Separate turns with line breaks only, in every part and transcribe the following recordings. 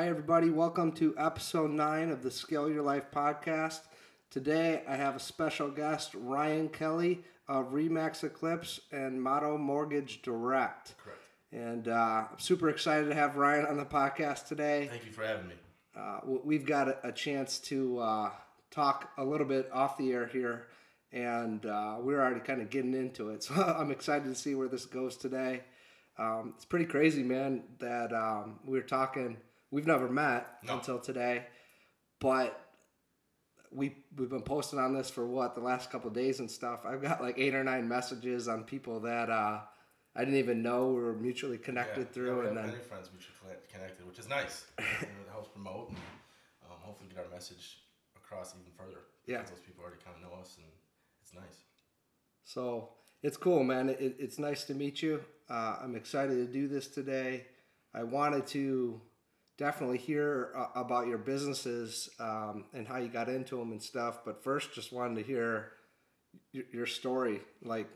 Hi, everybody. Welcome to episode nine of the Scale Your Life podcast. Today, I have a special guest, Ryan Kelly of Remax Eclipse and Motto Mortgage Direct.
Correct.
And uh, I'm super excited to have Ryan on the podcast today.
Thank you for having me.
Uh, we've got a, a chance to uh, talk a little bit off the air here, and uh, we're already kind of getting into it. So I'm excited to see where this goes today. Um, it's pretty crazy, man, that um, we were talking. We've never met
No.
until today, but we we've been posting on this for what the last couple of days and stuff. I've got like eight or nine messages on people that uh, I didn't even know were mutually connected
yeah,
through,
yeah,
and then
friends mutually connected, which is nice. It helps promote and um, hopefully get our message across even further.
Yeah.
Because those people already kind of know us, and it's nice.
So it's cool, man. It, it's nice to meet you. Uh, I'm excited to do this today. I wanted to definitely hear uh, about your businesses um, and how you got into them and stuff. But first, just wanted to hear your, your story. Like,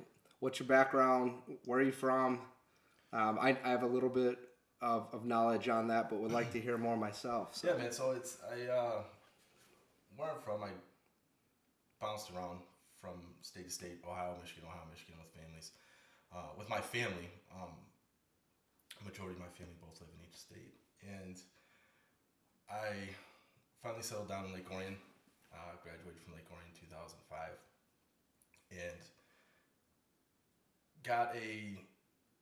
what's your background? Where are you from? Um, I, I have a little bit of, of knowledge on that, but would like to hear more myself. So.
Yeah, man. So it's I uh, where I'm from. I bounced around from state to state, Ohio, Michigan, Ohio, Michigan, with families. Uh, with my family, um, majority of my family both live in each state, and I finally settled down in Lake Orion. Uh, graduated from Lake Orion in 2005, and got a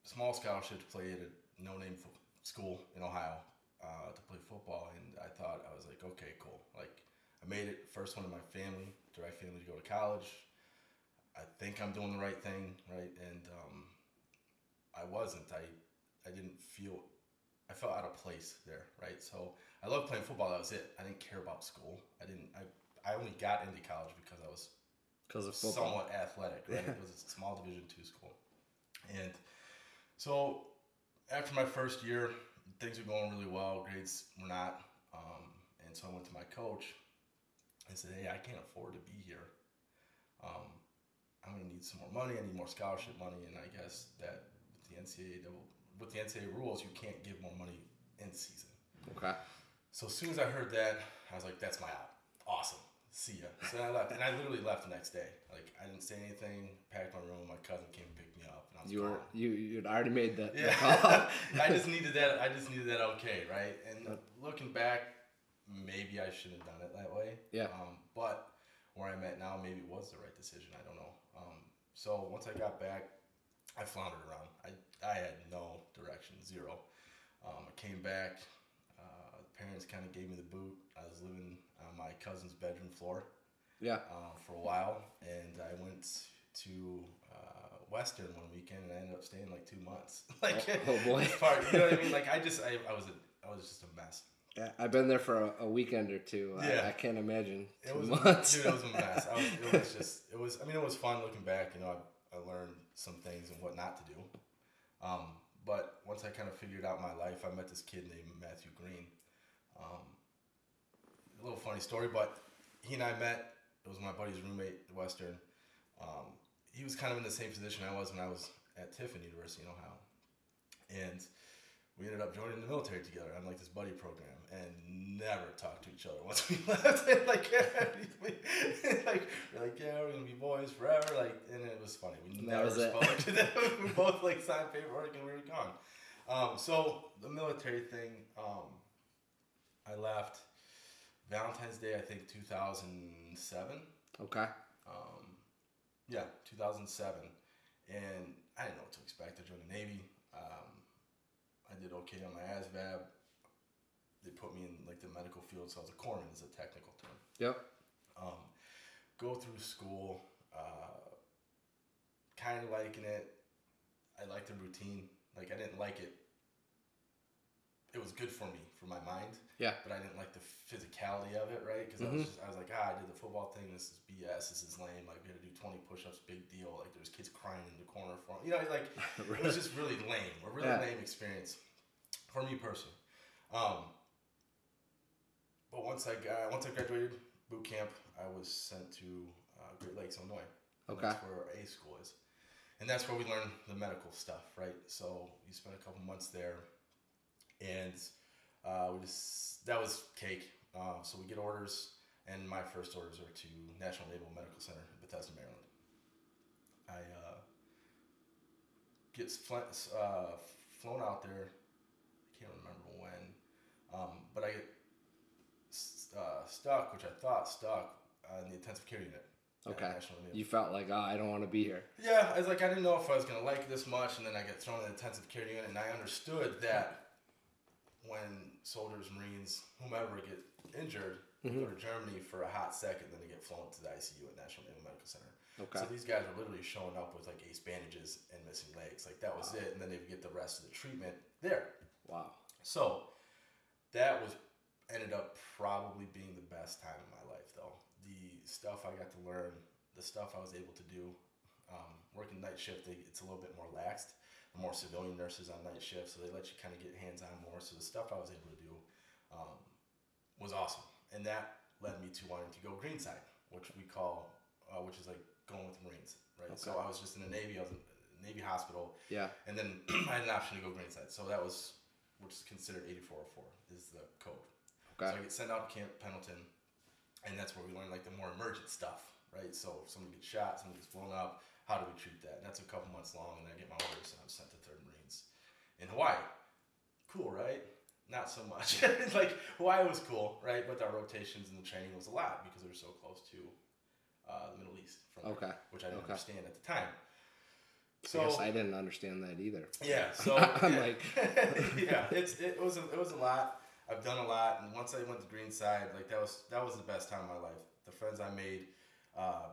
small scholarship to play at a no-name fo- school in Ohio uh, to play football, and I thought I was like, okay, cool. Like I made it first one in my family, direct family to go to college. I think I'm doing the right thing, right? And um, I wasn't. I I didn't feel. I felt out of place there, right? So I loved playing football. That was it. I didn't care about school. I didn't. I I only got into college because I was
Because of football.
somewhat athletic, right? It was a small Division two school, and so after my first year, things were going really well. Grades were not, um, and so I went to my coach and said, "Hey, I can't afford to be here. Um, I'm to need some more money. I need more scholarship money, and I guess that with the NCAA double, with the NCAA rules, you can't give more money in season."
Okay.
So as soon as I heard that, I was like, "That's my out. Awesome. See ya." So I left, and I literally left the next day. Like I didn't say anything. Packed my room. My cousin came and picked me up, and I was
You were you you'd already made that.
Yeah,
call.
I just needed that. I just needed that okay, right? And looking back, maybe I should have done it that way.
Yeah.
Um, but where I'm at now, maybe it was the right decision. I don't know. Um, so once I got back, I floundered around. I I had no direction, zero. Um, I came back. Uh, parents kind of gave me the boot. I was living on my cousin's bedroom floor
yeah.
uh, for a while, and I went to uh, Western one weekend, and I ended up staying like two months. like,
Oh, oh, boy.
part- you know what I mean? Like, I just, I, I was, a, I was just a mess.
Yeah, I've been there for a, a weekend or two.
Yeah.
I, I can't imagine
It was,
months.
dude, it was a mess. I was, it was just, it was. I mean, it was fun looking back. You know, I, I learned some things and what not to do. Um, but once I kind of figured out my life, I met this kid named Matthew Green. Um, a little funny story, but he and I met. It was my buddy's roommate at Western. Um, he was kind of in the same position I was when I was at Tiffin University in Ohio, and we ended up joining the military together on like this buddy program, and never talked to each other once we left. And, like, we, like we're like, yeah, we're gonna be boys forever. Like, and it was funny. We never
it.
spoke to them. we both like signed paperwork and we were gone. Um, so the military thing, um, I left Valentine's Day, I think 2007.
Okay.
Um, yeah, 2007. And I didn't know what to expect. I joined the Navy. Um, did okay on my ASVAB. They put me in like the medical field, so I was a corpsman is a technical term.
Yep.
Um, go through school, uh, kind of liking it. I liked the routine. Like I didn't like it. It was good for me for my mind,
Yeah.
but I didn't like the physicality of it, right? Because I was just, I was like, ah, I did the football thing. This is BS. This is lame. Like we had to do twenty push-ups, big deal. Like there was kids crying in the corner for you know, like it was just really lame. A really
Yeah.
lame experience for me personally. Um, but once I got once I graduated boot camp, I was sent to uh, Great Lakes, Illinois.
Okay.
That's where A school is, and that's where we learn the medical stuff, right? So you spend a couple months there, and Uh, we just that was cake. Um, so we get orders, and my first orders are to National Naval Medical Center in Bethesda, Maryland. I uh, get fl- uh, flown out there. Can't remember when, um, but I get uh, stuck, which I thought stuck uh, in the intensive care unit.
Okay. You felt like, oh, I don't want to be here.
yeah, I was like, I didn't know if I was gonna like this much, and then I get thrown in the intensive care unit, and I understood that when soldiers, Marines, whomever get injured, they go to Germany for a hot second, then they get flown to the ICU at National Naval Medical Center.
Okay.
So these guys are literally showing up with like ace bandages and missing legs, like that was it, and then they get the rest of the treatment there.
Wow.
So that was ended up probably being the best time of my life, though. The stuff I got to learn, the stuff I was able to do, um, working night shift, they, it's a little bit more laxed. More civilian nurses on night shift, so they let you kind of get hands on more. So the stuff I was able to do um, was awesome, and that led me to wanting to go greenside, which we call, uh, which is like going with the Marines, right? So I was just in the Navy. I was in Navy hospital,
Yeah.
and then I had an option to go greenside. So that was, which is considered 8404 is the code.
Okay.
So I get sent out to Camp Pendleton, and that's where we learn like the more emergent stuff, right? So if somebody gets shot, somebody gets blown up, how do we treat that? And that's a couple months long, and then I get my orders, and I'm sent to Third Marines in Hawaii. Cool, right? Not so much. like Hawaii was cool, right? But our rotations and the training was a lot because we were so close to uh, the Middle East, from there,
Okay.
which I didn't
Okay.
understand at the time.
I
So
guess I didn't understand that either.
yeah, so
I'm
yeah.
like-
yeah, it's it was a, it was a lot. I've done a lot, and once I went to green side, like that was that was the best time of my life. The friends I made. Uh,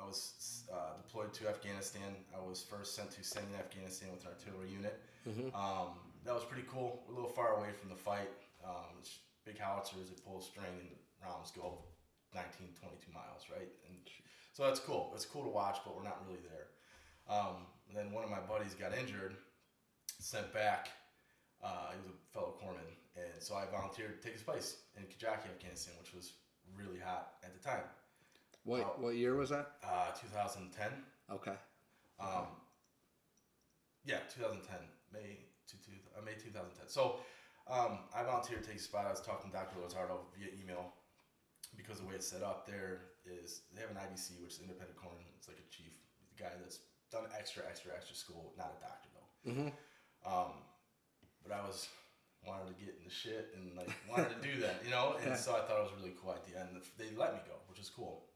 I was uh, deployed to Afghanistan. I was first sent to Sangin Afghanistan with an artillery unit.
Mhm.
Um, that was pretty cool. We're a little far away from the fight. Um, it's big howitzers, they pull string, and the rounds go 19, 22 miles, right? And so that's cool. It's cool to watch, but we're not really there. Um, and then one of my buddies got injured, sent back. Uh, he was a fellow corpsman, and so I volunteered to take his place in Kajaki, Afghanistan, which was really hot at the time.
What
Oh.
what year was that?
Uh, 2010.
Okay.
Um, yeah, 2010, May to two, uh, May 2010. So um, I volunteered to take a spot. I was talking to Dr. Lozardo via email because the way it's set up there is they have an IDC, which is independent corpsman. It's like a chief, the guy that's done extra, extra, extra school, not a doctor though.
Mhm.
Um, but I was wanted to get in the shit and like wanted to do that, you know. And
Yeah.
so I thought it was really cool idea, and they let me go, which is cool.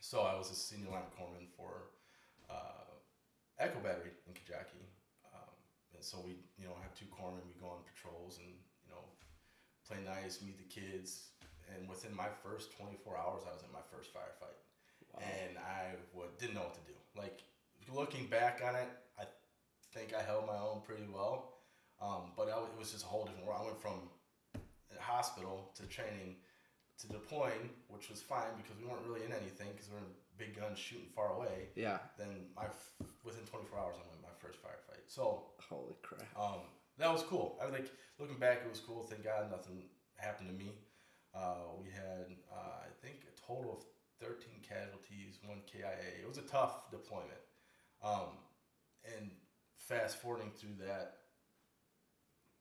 So I was a senior line corpsman for uh, Echo Battery in Kajaki, um, and so we, you know, have two corpsmen. We go on patrols and you know, play nice, meet the kids, and within my first 24 hours, I was in my first firefight and I didn't know what to do. Like looking back on it, I think I held my own pretty well, um, but I, it was just a whole different world. I went from hospital to training to deploying, which was fine because we weren't really in anything because we we're in big guns shooting far away.
Yeah.
Then my within 24 hours, I'm in my first firefight. So
Holy crap.
um, that was cool. I was like looking back, it was cool. Thank God nothing happened to me. Uh, we had uh, I think a total of 13 casualties, one KIA. It was a tough deployment. Um, and fast forwarding through that,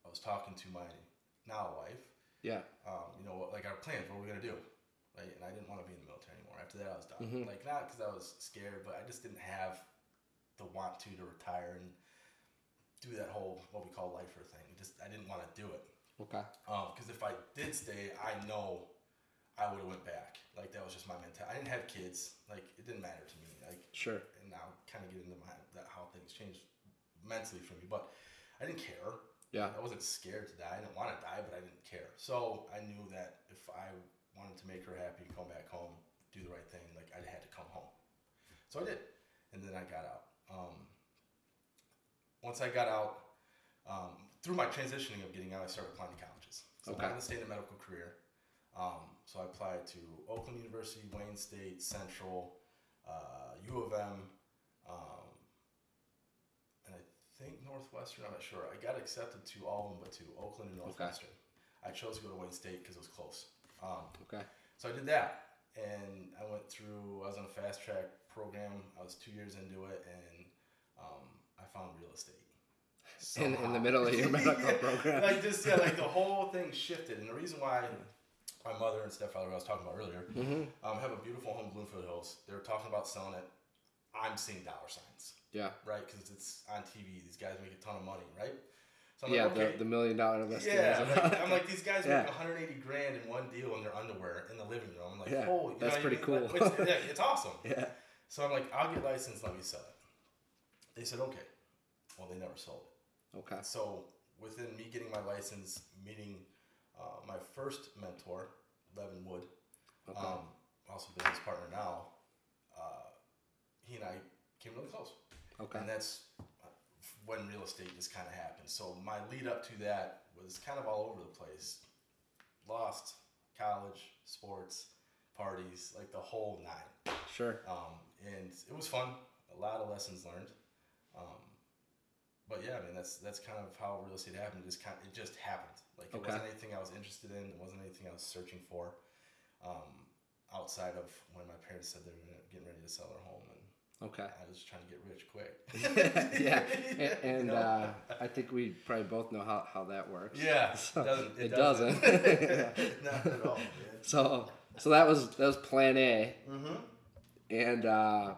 I was talking to my now wife.
Yeah.
Um, you know, like our plans. What are we gonna do? Right? And I didn't want to be in the military anymore. After that, I was done.
Mhm.
Like not because I was scared, but I just didn't have the want to to retire and do that whole what we call lifer thing. Just I didn't want to do it.
Okay.
Because if I did stay, I know I would have went back. Like that was just my mentality. I didn't have kids. Like it didn't matter to me. Like
Sure.
and now kind of get into my that how things changed mentally for me. But I didn't care.
Yeah.
I wasn't scared to die. I didn't want to die, but I didn't care. So I knew that if I wanted to make her happy, come back home, do the right thing, like I had to come home. So I did, and then I got out. Um, once I got out, um, through my transitioning of getting out, I started applying to colleges. So
Okay.
I'm in the state of medical career. Um, so I applied to Oakland University, Wayne State, Central, uh, U of M, um, and I think Northwestern. I'm not sure. I got accepted to all of them, but to Oakland and Northwestern. I chose to go to Wayne State because it was close. Um,
Okay.
so I did that, and I went through. I was on a fast track program. I was two years into it, and um, I found real estate.
in, in the middle of your medical program.
Like just yeah, like the whole thing shifted, and the reason why my mother and stepfather, I was talking about earlier,
Mm-hmm.
um, have a beautiful home, Bloomfield Hills. They were talking about selling it. I'm seeing dollar signs,
yeah,
right? Because it's on TV. These guys make a ton of money, right? So I'm
yeah,
like, okay,
the, the million dollar listings.
yeah, like, I'm like these guys
Yeah.
make 180 grand in one deal in their underwear in the living room. I'm like,
Yeah,
holy,
that's
what I
pretty
mean?
cool.
Like, it's, yeah, it's awesome.
yeah,
So I'm like, I'll get licensed, let me sell it. They said, okay. Well, they never sold it.
okay,
So within me getting my license, meeting uh, my first mentor, Levin Wood,
okay,
um, also business partner now, uh, he and I came really close.
okay,
And that's when real estate just kind of happened. So my lead up to that was kind of all over the place. Lost college, sports, parties, like the whole nine.
sure,
Um, and it was fun. A lot of lessons learned. Um, but yeah, I mean that's that's kind of how real estate happened. It just kind it just happened. Like it
Okay.
wasn't anything I was interested in. It wasn't anything I was searching for. Um, outside of when my parents said they were getting ready to sell their home, and
okay.
I was trying to get rich quick.
yeah, and,
You
and
know?
uh, I think we probably both know how, how that works.
yeah,
So,
it doesn't. It,
it
doesn't.
doesn't.
Not at all. Man.
So so that was that was Plan A,
Mm-hmm.
and uh,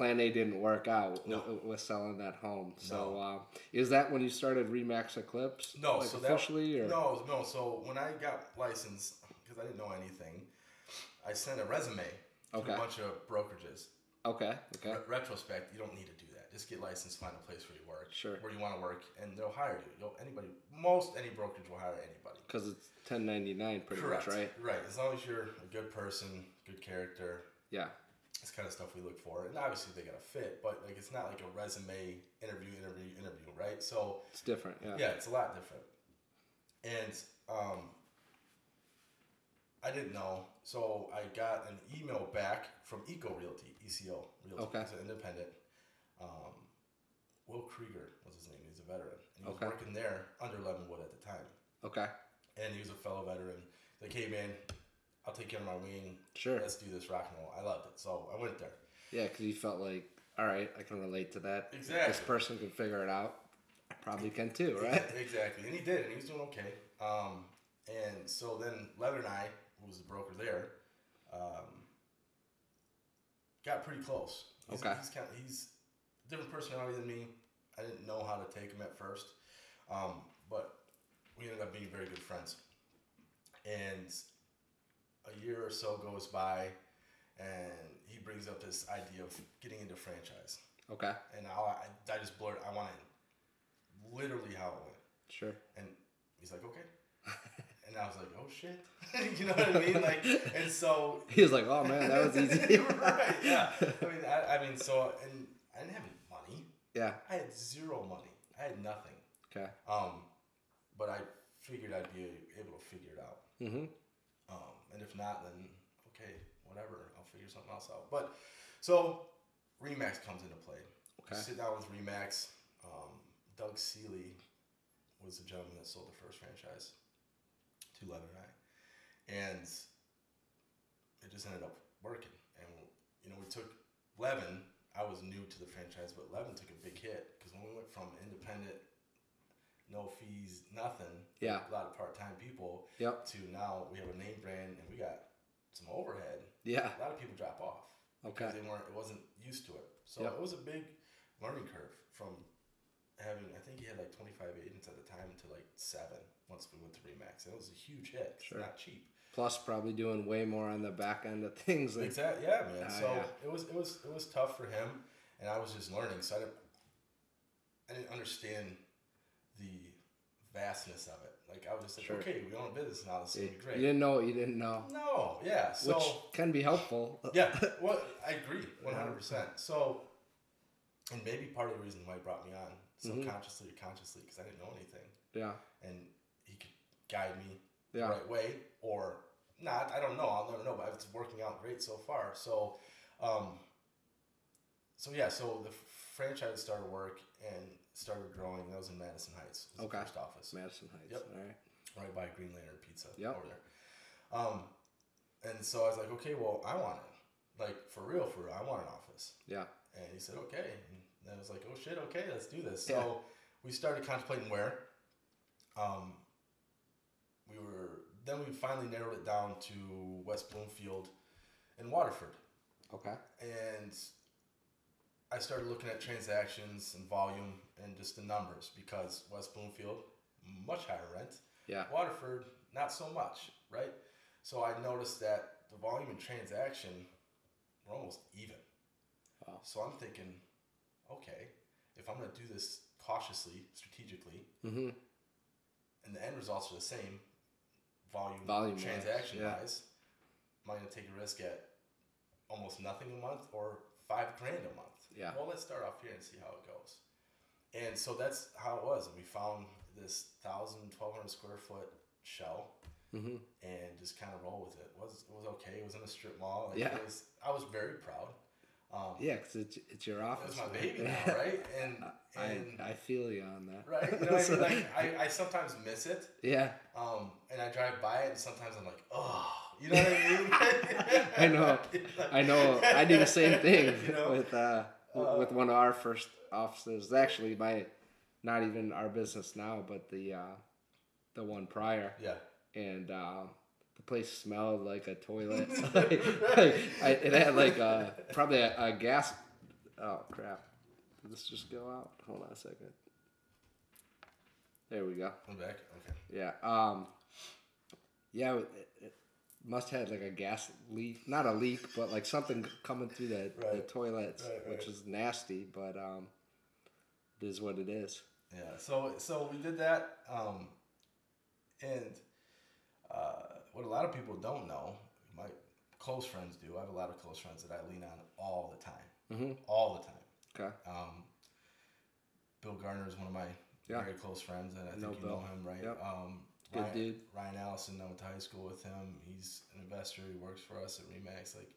Plan A didn't work out
No.
with, with selling that home. So
No.
uh, is that when you started Remax Eclipse?
No,
like
so that-
officially or
No, no. So when I got licensed, because I didn't know anything, I sent a resume to
Okay.
a bunch of brokerages.
okay, okay,
Re- retrospect, you don't need to do that. Just get licensed, find a place where you work,
Sure.
where you want to work, and they'll hire you. You'll, anybody, most any brokerage will hire anybody.
because it's ten ninety nine pretty
Correct.
much, right?
Right. As long as you're a good person, good character,
Yeah,
it's kind of stuff we look for. And obviously they got to fit, but like it's not like a resume interview, interview, interview, right? So
it's different. Yeah.
yeah, it's a lot different. And um, I didn't know, so I got an email back from Eco Realty, ECO Realty,
Okay.
it's an independent. Um, Will Krieger was his name. He's a veteran. And he was working there under Levin Wood at the time,
Okay.
and he was a fellow veteran. Like, hey man, I'll take care of my wing.
Sure.
Let's do this rock and roll. I loved it, so I went there.
Yeah, because you felt like, all right, I can relate to that. If This person can figure it out. I probably can too, right?
exactly. And he did, and he was doing okay. Um, and so then Levin and I, who was the broker there, um, got pretty close. He's,
Okay.
He's kind of, he's a different personality than me. I didn't know how to take him at first, um, but we ended up being very good friends. And a year or so goes by, and he brings up this idea of getting into franchise.
Okay.
And I, I, I just blurted, I want in. Literally how it went.
Sure.
And he's like, okay. And I was like, oh shit. you know what I mean? Like, and so.
He was like, oh man, that was easy.
right, yeah. I mean, I, I mean, so, and I didn't have any money.
yeah.
I had zero money. I had nothing.
Okay.
Um, but I figured I'd be able to figure it out.
Mm-hmm.
And if not, then okay, whatever. I'll figure something else out. But so Remax comes into play.
Okay.
Sit down with Remax. Um, Doug Seeley was the gentleman that sold the first franchise to Levin and I, and it just ended up working. And you know, we took Levin. I was new to the franchise, but Levin took a big hit because when we went from independent, no fees, nothing,
Yeah.
a lot of part-time people,
Yep.
to now we have a name brand and we got some overhead.
Yeah.
A lot of people drop off
Okay.
because they weren't, it wasn't used to it. So
Yep.
it was a big learning curve from having, I think he had like 25 agents at the time to like seven once we went to Remax. It was a huge hit. It's
Sure.
not cheap.
Plus, probably doing way more on the back end of things. Like,
Exactly. Yeah, man.
Ah,
so
yeah.
it was it was it was tough for him, and I was just learning. So I didn't I didn't understand the vastness of it. Like I was just like,
Sure.
okay, we own a business now. This is gonna be great.
you didn't know what you didn't know,
No, yeah. So
which can be helpful.
yeah, well, I agree, one hundred percent. So, and maybe part of the reason why he brought me on
Mm-hmm.
subconsciously or consciously because I didn't know anything,
Yeah.
and he could guide me
Yeah.
the right way or not. I don't know. I'll never know, but it's working out great so far. So, um, so yeah. So the franchise started work and started growing. That was in Madison Heights. Was
Okay.
The first office
Madison Heights.
Yep.
All right.
right by Green Lantern Pizza
Yep.
over there. Um, and so I was like, okay, well, I want it. Like, for real, for real, I want an office.
Yeah.
And he said, okay. And I was like, oh shit, okay, let's do this.
Yeah.
So we started contemplating where. Um, we were then we finally narrowed it down to West Bloomfield and Waterford,
Okay.
and I started looking at transactions and volume and just the numbers because West Bloomfield much higher rent,
Yeah.
Waterford not so much, right? So I noticed that the volume and transaction were almost even.
Wow.
So I'm thinking, okay, if I'm going to do this cautiously, strategically,
Mm-hmm.
and the end results are the same, volume,
Volume-wise,
transaction
yeah.
wise, am I going to take a risk at almost nothing a month or five grand a month?
Yeah.
Well, let's start off here and see how it goes. And so that's how it was. and We found this 1,000, 1,200 square foot shell
Mm-hmm.
and just kind of roll with it. it. Was it was okay? It was in a strip mall. Like
Yeah.
Was, I was very proud. Um,
Yeah, because it's, it's your office.
was my baby now, right? And and
I, I feel you on that.
right, you know I mean? Like I, I sometimes miss it.
yeah,
Um, and I drive by it, and sometimes I'm like, oh, you know what I mean?
I know. I know. I do the same thing
You know?
with uh,
Uh,
with one of our first offices. Actually, my not even our business now, but the uh, the one prior,
Yeah.
and uh, the place smelled like a toilet. like, like, I, it had like a, probably a, a gas. Oh crap! Did this just go out? Hold on a second. There we go.
I'm back. Okay.
Yeah. Um. Yeah. It, it must have like a gas leak, not a leak, but like something coming through the, the
Right.
toilets,
Right,
which is nasty. But um, it is what it is.
Yeah. So so we did that. Um, and uh, what a lot of people don't know, my close friends do. I have a lot of close friends that I lean on all the time.
Mhm.
All the time.
Okay.
Um, Bill Garner is one of my
Yeah.
very close friends, and I think
Know
you
Bill.
know him, right?
Yep.
Um,
Good
Ryan,
dude.
Ryan Allison, I went to high school with him. He's an investor. He works for us at Remax. Like,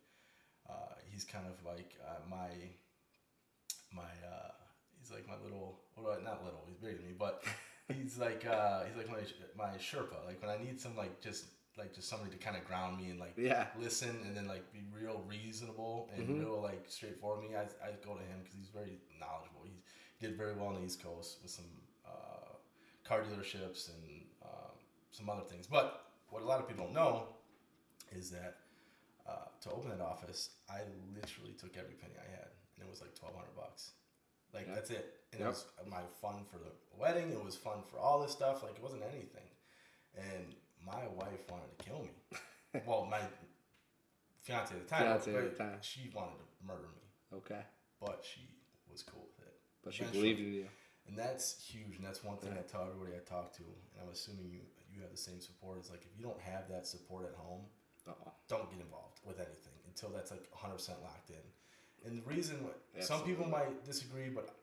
uh, he's kind of like uh, my my. Uh, he's like my little. Well, not little. He's bigger than me, but he's like uh, he's like my my Sherpa. Like when I need some like just like just somebody to kind of ground me and like
Yeah.
listen and then like be real reasonable and
Mhm.
real like straightforward me. I, I go to him because he's very knowledgeable. He did very well on the East Coast with some uh, car dealerships and some other things. But what a lot of people don't know is that uh, to open that office, I literally took every penny I had, and it was like twelve hundred bucks. Like
Yeah.
that's it. And
Yep.
it was my fun for the wedding. It was fun for all this stuff. Like it wasn't anything. And my wife wanted to kill me. well, my fiance at the time,
Fiancé at the time.
she wanted to murder me,
Okay.
but she was cool with it.
But she
Eventually.
believed in you.
And that's huge, and that's one thing
Yeah.
I tell everybody I talk to, and I'm assuming you you have the same support. It's like if you don't have that support at home,
Oh.
don't get involved with anything until that's like 100% locked in. And the reason wh- some people might disagree, but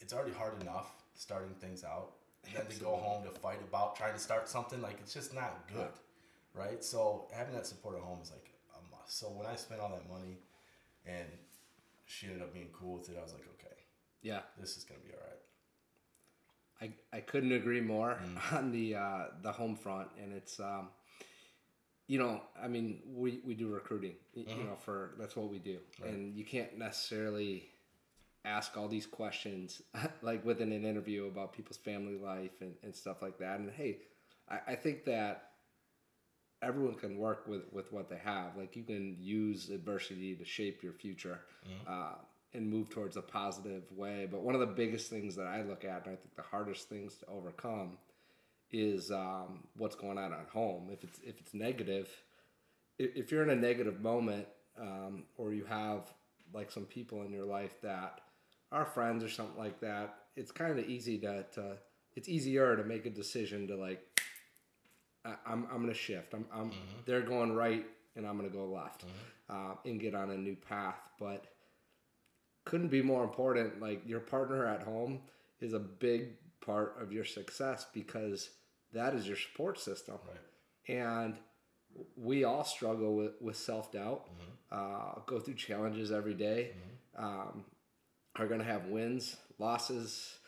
it's already hard enough starting things out, and then to go home to fight about trying to start something like it's just not good, right? So having that support at home is like a must. So when I spent all that money, and she ended up being cool with it, I was like, okay,
Yeah.
this is gonna be all right.
I, I couldn't agree more
Mm.
on the uh, the home front, and it's um, you know, I mean, we, we do recruiting, y- you know, for that's what we do,
Right.
and you can't necessarily ask all these questions like within an interview about people's family life and, and stuff like that. And hey, I, I think that everyone can work with, with what they have. Like you can use adversity to shape your future uh, and move towards a positive way. But one of the biggest things that I look at, and I think the hardest things to overcome, is um, what's going on at home. If it's if it's negative, if, you're in a negative moment, um, or you have like some people in your life that are friends or something like that, it's kind of easy to, to it's easier to make a decision to like I, I'm I'm gonna shift. I'm I'm they're going right and I'm gonna go left, uh, and get on a new path. But couldn't be more important. Like your partner at home is a big part of your success because that is your support system
Right.
and we all struggle with, with self doubt, uh, go through challenges every day, um, are going to have wins, losses,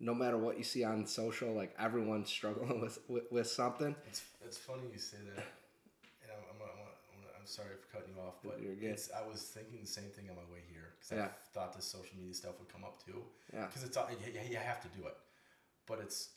no matter what you see on social. Like everyone's struggling with, with, with something.
It's, it's funny you say that, and I'm, I'm, I'm, I'm, I'm sorry for cutting you off, but it's, I was thinking the same thing on my way here because
Yeah.
I thought this social media stuff would come up too.
Yeah.
Because it's all- you, you have to do it, but it's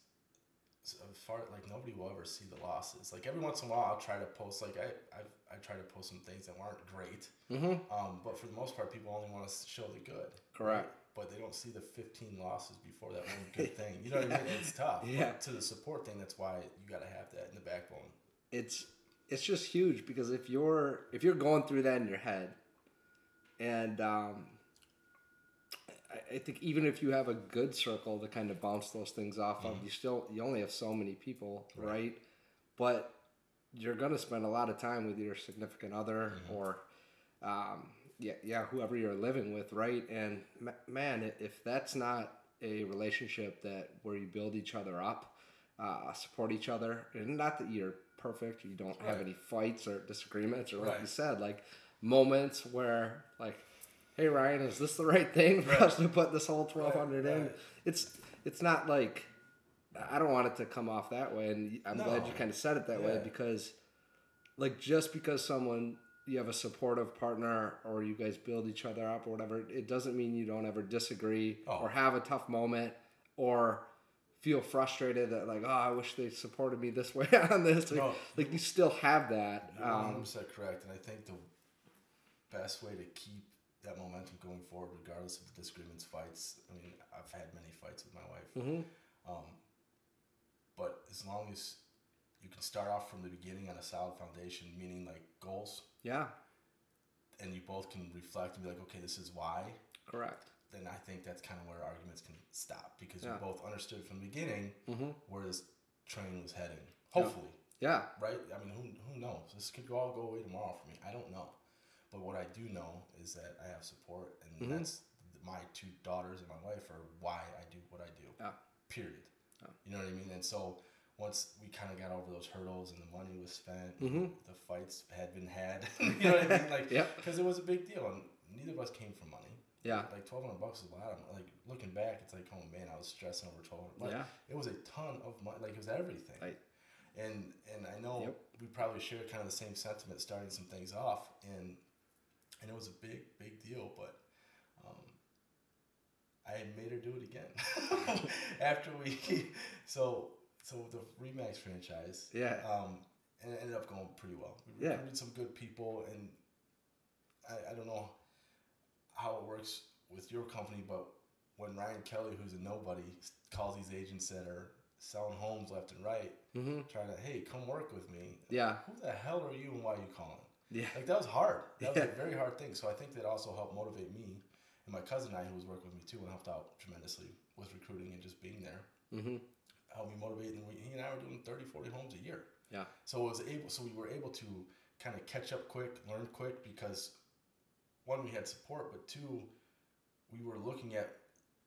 so far like nobody will ever see the losses. Like every once in a while, I'll try to post like I I, I try to post some things that weren't great,
Mm-hmm.
um, but for the most part, people only want to show the good.
Correct.
But they don't see the 15 losses before that one good thing. You know what I mean? It's tough.
Yeah.
But to the support thing, that's why you got to have that in the backbone.
it's it's just huge because if you're if you're going through that in your head and um I, I think even if you have a good circle to kind of bounce those things off of you still you only have so many people right, but you're gonna spend a lot of time with your significant other or um yeah yeah whoever you're living with right? And ma- man if that's not a relationship that where you build each other up uh, support each other and not that you're perfect you don't have
Right.
any fights or disagreements or like you said like moments where like hey ryan is this the right thing for
Right.
us to put this whole 1200 in
right.
it's it's not like i don't want it to come off that way and i'm glad you kind of said it that way because like just because someone you have a supportive partner or you guys build each other up or whatever it doesn't mean you don't ever disagree
Oh.
or have a tough moment or feel frustrated that like oh i wish they supported me this way on this like,
No.
like you still have that
You're
um,
100% correct. And I think the best way to keep that momentum going forward, regardless of the disagreements, fights, I mean, I've had many fights with my wife.
mhm.
Um, but as long as you can start off from the beginning on a solid foundation, meaning like goals,
yeah
and you both can reflect and be like, okay, this is why,
correct
then I think that's kind of where arguments can stop because
Yeah.
you both understood from the beginning
Mhm.
where this train was heading. Hopefully,
yeah
right? I mean, who, who knows? This could all go away tomorrow for me. I don't know. But what I do know is that I have support, and
Mhm.
that's my two daughters and my wife are why I do what I do.
Yeah.
Period.
Yeah.
You know what I mean? And so once we kind of got over those hurdles and the money was spent,
Mhm.
the fights had been had. you know what I mean? Like,
Yep.
because it was a big deal, and neither of us came from money.
Yeah
Like twelve hundred bucks is a lot. Of, like looking back, it's like, oh man, I was stressing over twelve hundred. Like,
Yeah.
It was a ton of money. Like it was everything.
Right.
And and I know
Yep.
we probably share kind of the same sentiment, starting some things off, and and it was a big big deal. But um, I made her do it again after we. So so the Remax franchise.
Yeah.
Um, and it ended up going pretty well. We
Yeah.
recruited some good people, and I, I don't know how it works with your company, but when Ryan Kelly, who's a nobody, calls these agents that are selling homes left and right,
mm-hmm.
trying to, hey, come work with me.
yeah
Who the hell are you and why are you calling?
yeah
Like that was hard. That was
Yeah.
a very hard thing. So I think that also helped motivate me and my cousin and I, who was working with me too, and helped out tremendously with recruiting and just being there.
mm-hmm.
Helped me motivate, and we, he and I were doing 30, 40 homes a year.
yeah
So it was able. So we were able to kind of catch up quick, learn quick because one we had support, but two we were looking at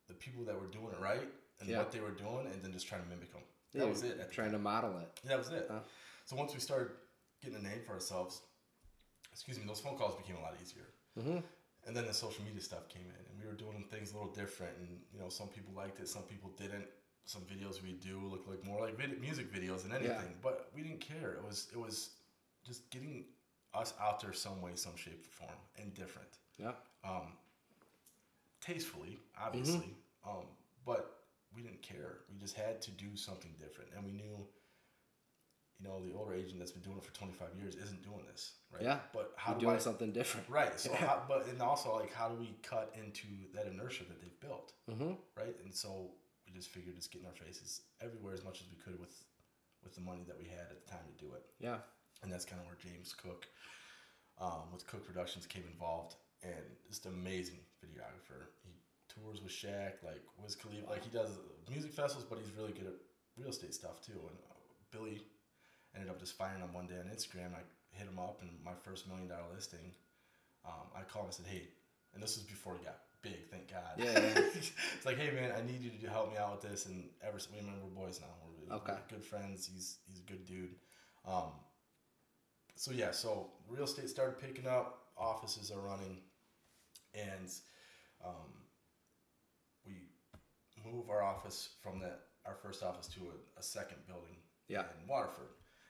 the people that were doing it right and
Yeah.
what they were doing, and then just trying to mimic them.
Yeah,
That was it. at the
trying to model it
that was it.
Huh.
So once we started getting a name for ourselves, excuse me, those phone calls became a lot easier.
mm-hmm.
And then the social media stuff came in, and we were doing things a little different. And you know, some people liked it, some people didn't. Some videos we do look like more like vid- music videos than anything, but we didn't care. It was it was just getting us out there some way, some shape, or form, and different.
yeah
Um, tastefully, obviously, um, but we didn't care. We just had to do something different, and we knew, you know, the older agent that's been doing it for twenty five years isn't doing this, right?
Yeah.
But how
You're
do
doing
I
something different
right? So, how, but and also like, how do we cut into that inertia that they've built,
mm-hmm.
right? And so we just figured just getting our faces everywhere as much as we could with with the money that we had at the time to do it
yeah
and that's kind of where James Cook um, with Cook Productions came involved, and just amazing videographer. He tours with Shaq, like Wiz Khalifa, like he does music festivals, but he's really good at real estate stuff too. And uh, Billy ended up just finding him one day on Instagram. I hit him up, and my first million dollar listing, um, I called him and said, "Hey," and this was before he got big, thank God.
Yeah,
it's like, hey man, I need you to help me out with this, and ever since we remember boys now, we're,
Okay.
good friends. He's he's a good dude. Um, so yeah, so real estate started picking up. Offices are running, and um, we move our office from that our first office to a, a second building
Yeah.
in Waterford.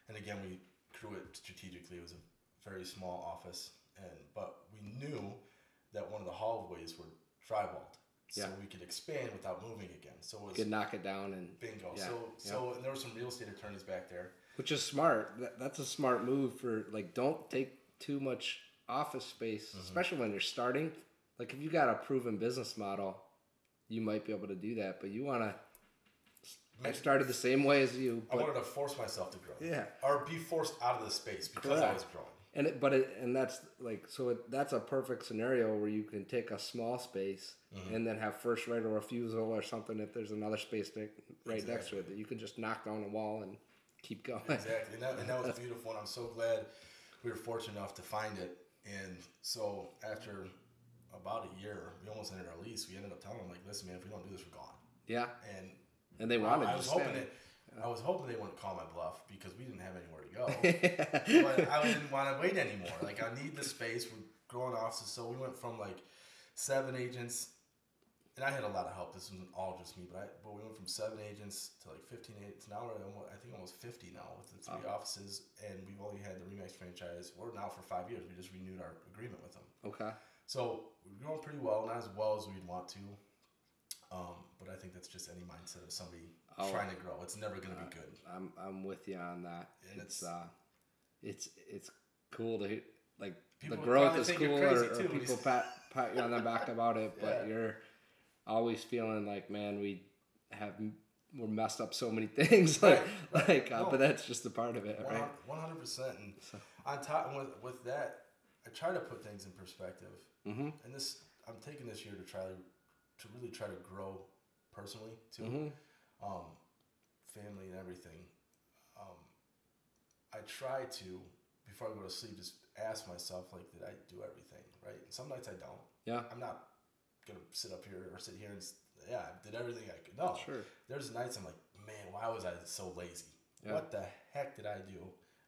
And again, we grew it strategically. It was a very small office, and but we knew that one of the hallways were drywalled, so
Yeah.
we could expand without moving again. So it was
could knock it down and
bingo.
Yeah,
So
yeah.
so and there were some real estate attorneys back there.
Which is smart. That, that's a smart move for like don't take too much office space,
Mm-hmm.
especially when you're starting. Like if you got a proven business model, you might be able to do that. But you want to. I started the same way as you,
I wanted to force myself to grow.
Yeah.
Or be forced out of the space because I was growing.
and it, but it, and that's like so it, that's a perfect scenario where you can take a small space
Mm-hmm.
and then have first right of refusal or something if there's another space right next to it that you can just knock down the wall and keep going.
Exactly, and that, and that was beautiful, and I'm so glad we were fortunate enough to find it. And so after about a year, we almost ended our lease. We ended up telling them like, "Listen, man, if we don't do this, we're gone."
Yeah,
And
and they wanted
I was hoping it. I was hoping they wouldn't call my bluff because we didn't have anywhere to go. but I didn't want to wait anymore. Like I need the space. We're growing offices, so we went from like seven agents, and I had a lot of help. This wasn't all just me, but I, but we went from seven agents to like fifteen agents. Now we're almost, I think almost fifty now with the three offices, and we've only had the Remax franchise. We're now for five years. We just renewed our agreement with them.
okay.
So we're growing pretty well, not as well as we'd want to. Um, but I think that's just any mindset of somebody
Oh.
trying to grow. It's never going to be good.
I'm I'm with you on that.
And
it's
it's-
uh, it's it's cool to hear, like
People
the growth is cool, or, or
too, when you
people pat pat you on the back about it, but
Yeah.
you're always feeling like, man, we have we're messed up so many things, like
Right,
like, uh,
No.
but that's just a part of it, right?
One hundred percent. And on top with with that, I try to put things in perspective.
Mm-hmm.
And this, I'm taking this year to try to to really try to grow personally too,
Mm-hmm.
um, family and everything. Um, I try to before I go to sleep just ask myself like, did I do everything right? And some nights I don't.
Yeah,
I'm not gonna sit up here or sit here and yeah, I did everything I could. No,
sure.
there's nights I'm like, man, why was I so lazy?
Yeah.
What the heck did I do?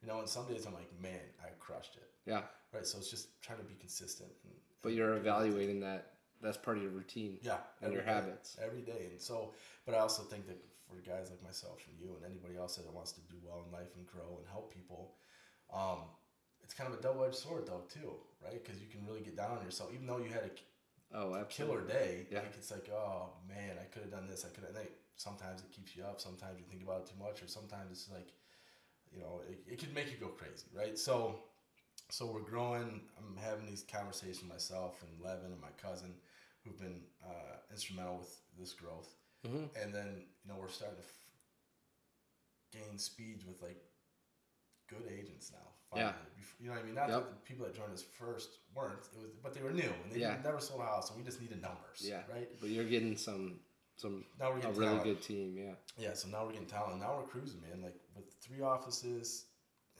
You know, and some days I'm like, man, I crushed it.
Yeah,
Right. So it's just trying to be consistent. And,
but
and
you're evaluating that. That's part of your routine.
Yeah.
and your
day,
habits.
every day. And so, but I also think that for guys like myself and you and anybody else that wants to do well in life and grow and help people, um, it's kind of a double edged sword though too, right? Because you can really get down on yourself, even though you had a
Oh,
a
killer
day.
Yeah.
Like it's like, oh man, I could have done this. I could have. Like, Sometimes it keeps you up. Sometimes you think about it too much, or sometimes it's like, you know, it, it could make you go crazy, right? So, so we're growing. I'm having these conversations myself and Levin and my cousin, who've been uh, instrumental with this growth.
Mhm.
And then you know we're starting to f- gain speeds with like good agents now.
Yeah.
You know what I mean? Not
Yep.
that the people that joined us first weren't. It was, but they were new and they
Yeah.
never sold a house, and we just needed numbers.
Yeah,
Right.
But you're getting some some
Now we're getting
a
getting
really good team. Yeah.
Yeah. So now we're getting talent. Now we're cruising, man. Like with three offices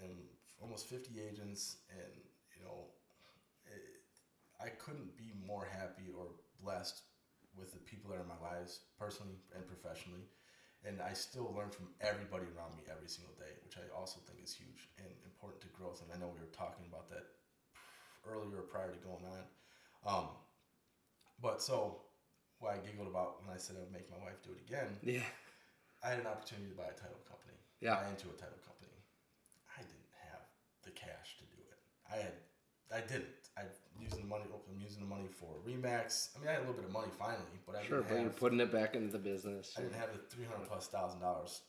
and almost fifty agents, and you know, it, I couldn't be more happy or blessed with the people that are in my lives, personally and professionally. And I still learn from everybody around me every single day, which I also think is huge and important to growth. And I know we were talking about that earlier prior to going on. Um, but so, what I giggled about when I said I would make my wife do it again,
Yeah.
I had an opportunity to buy a title company.
Yeah.
Buy into a title company. I didn't have the cash to do it. I had, I didn't. Using the money. I'm using the money for Remax. I mean, I had a little bit of money finally, but I
Sure,
didn't
but
have.
you're putting it back into the business.
I didn't have the three hundred plus thousand dollars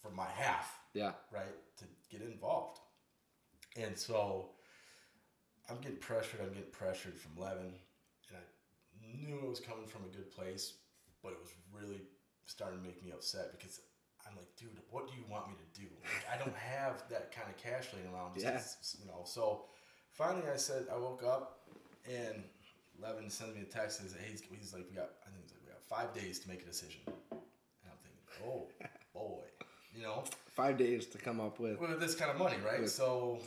for my half,
Yeah.
right, to get involved. And so I'm getting pressured. I'm getting pressured from Levin, and I knew it was coming from a good place, but it was really starting to make me upset because I'm like, dude, what do you want me to do? Like, I don't have that kind of cash laying around. Just
Yeah.
you know. So finally, I said, I woke up and Levin sends me a text and says, hey, he's, he's like, we got, I think he's like, we got five days to make a decision. And I'm thinking, oh boy, you know,
Five days to come up with
with this kind of money, right? So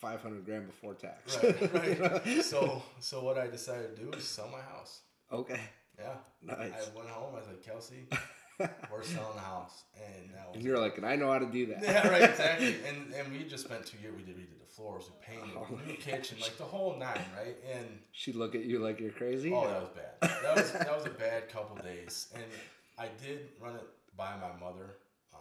five hundred grand before tax.
right, right. So, so what I decided to do is sell my house.
okay.
Yeah.
Nice.
I went home. I was like, Kelsey, we're selling the house, and that was
And you're like, and I know how to do that.
yeah, right, exactly. And and we just spent two years. We did redid the floors, we painted,
Oh,
new kitchen, like the whole nine, right? And
She'd look at you like you're crazy.
oh, that was bad. That was that was a bad couple days. And I did run it by my mother, um,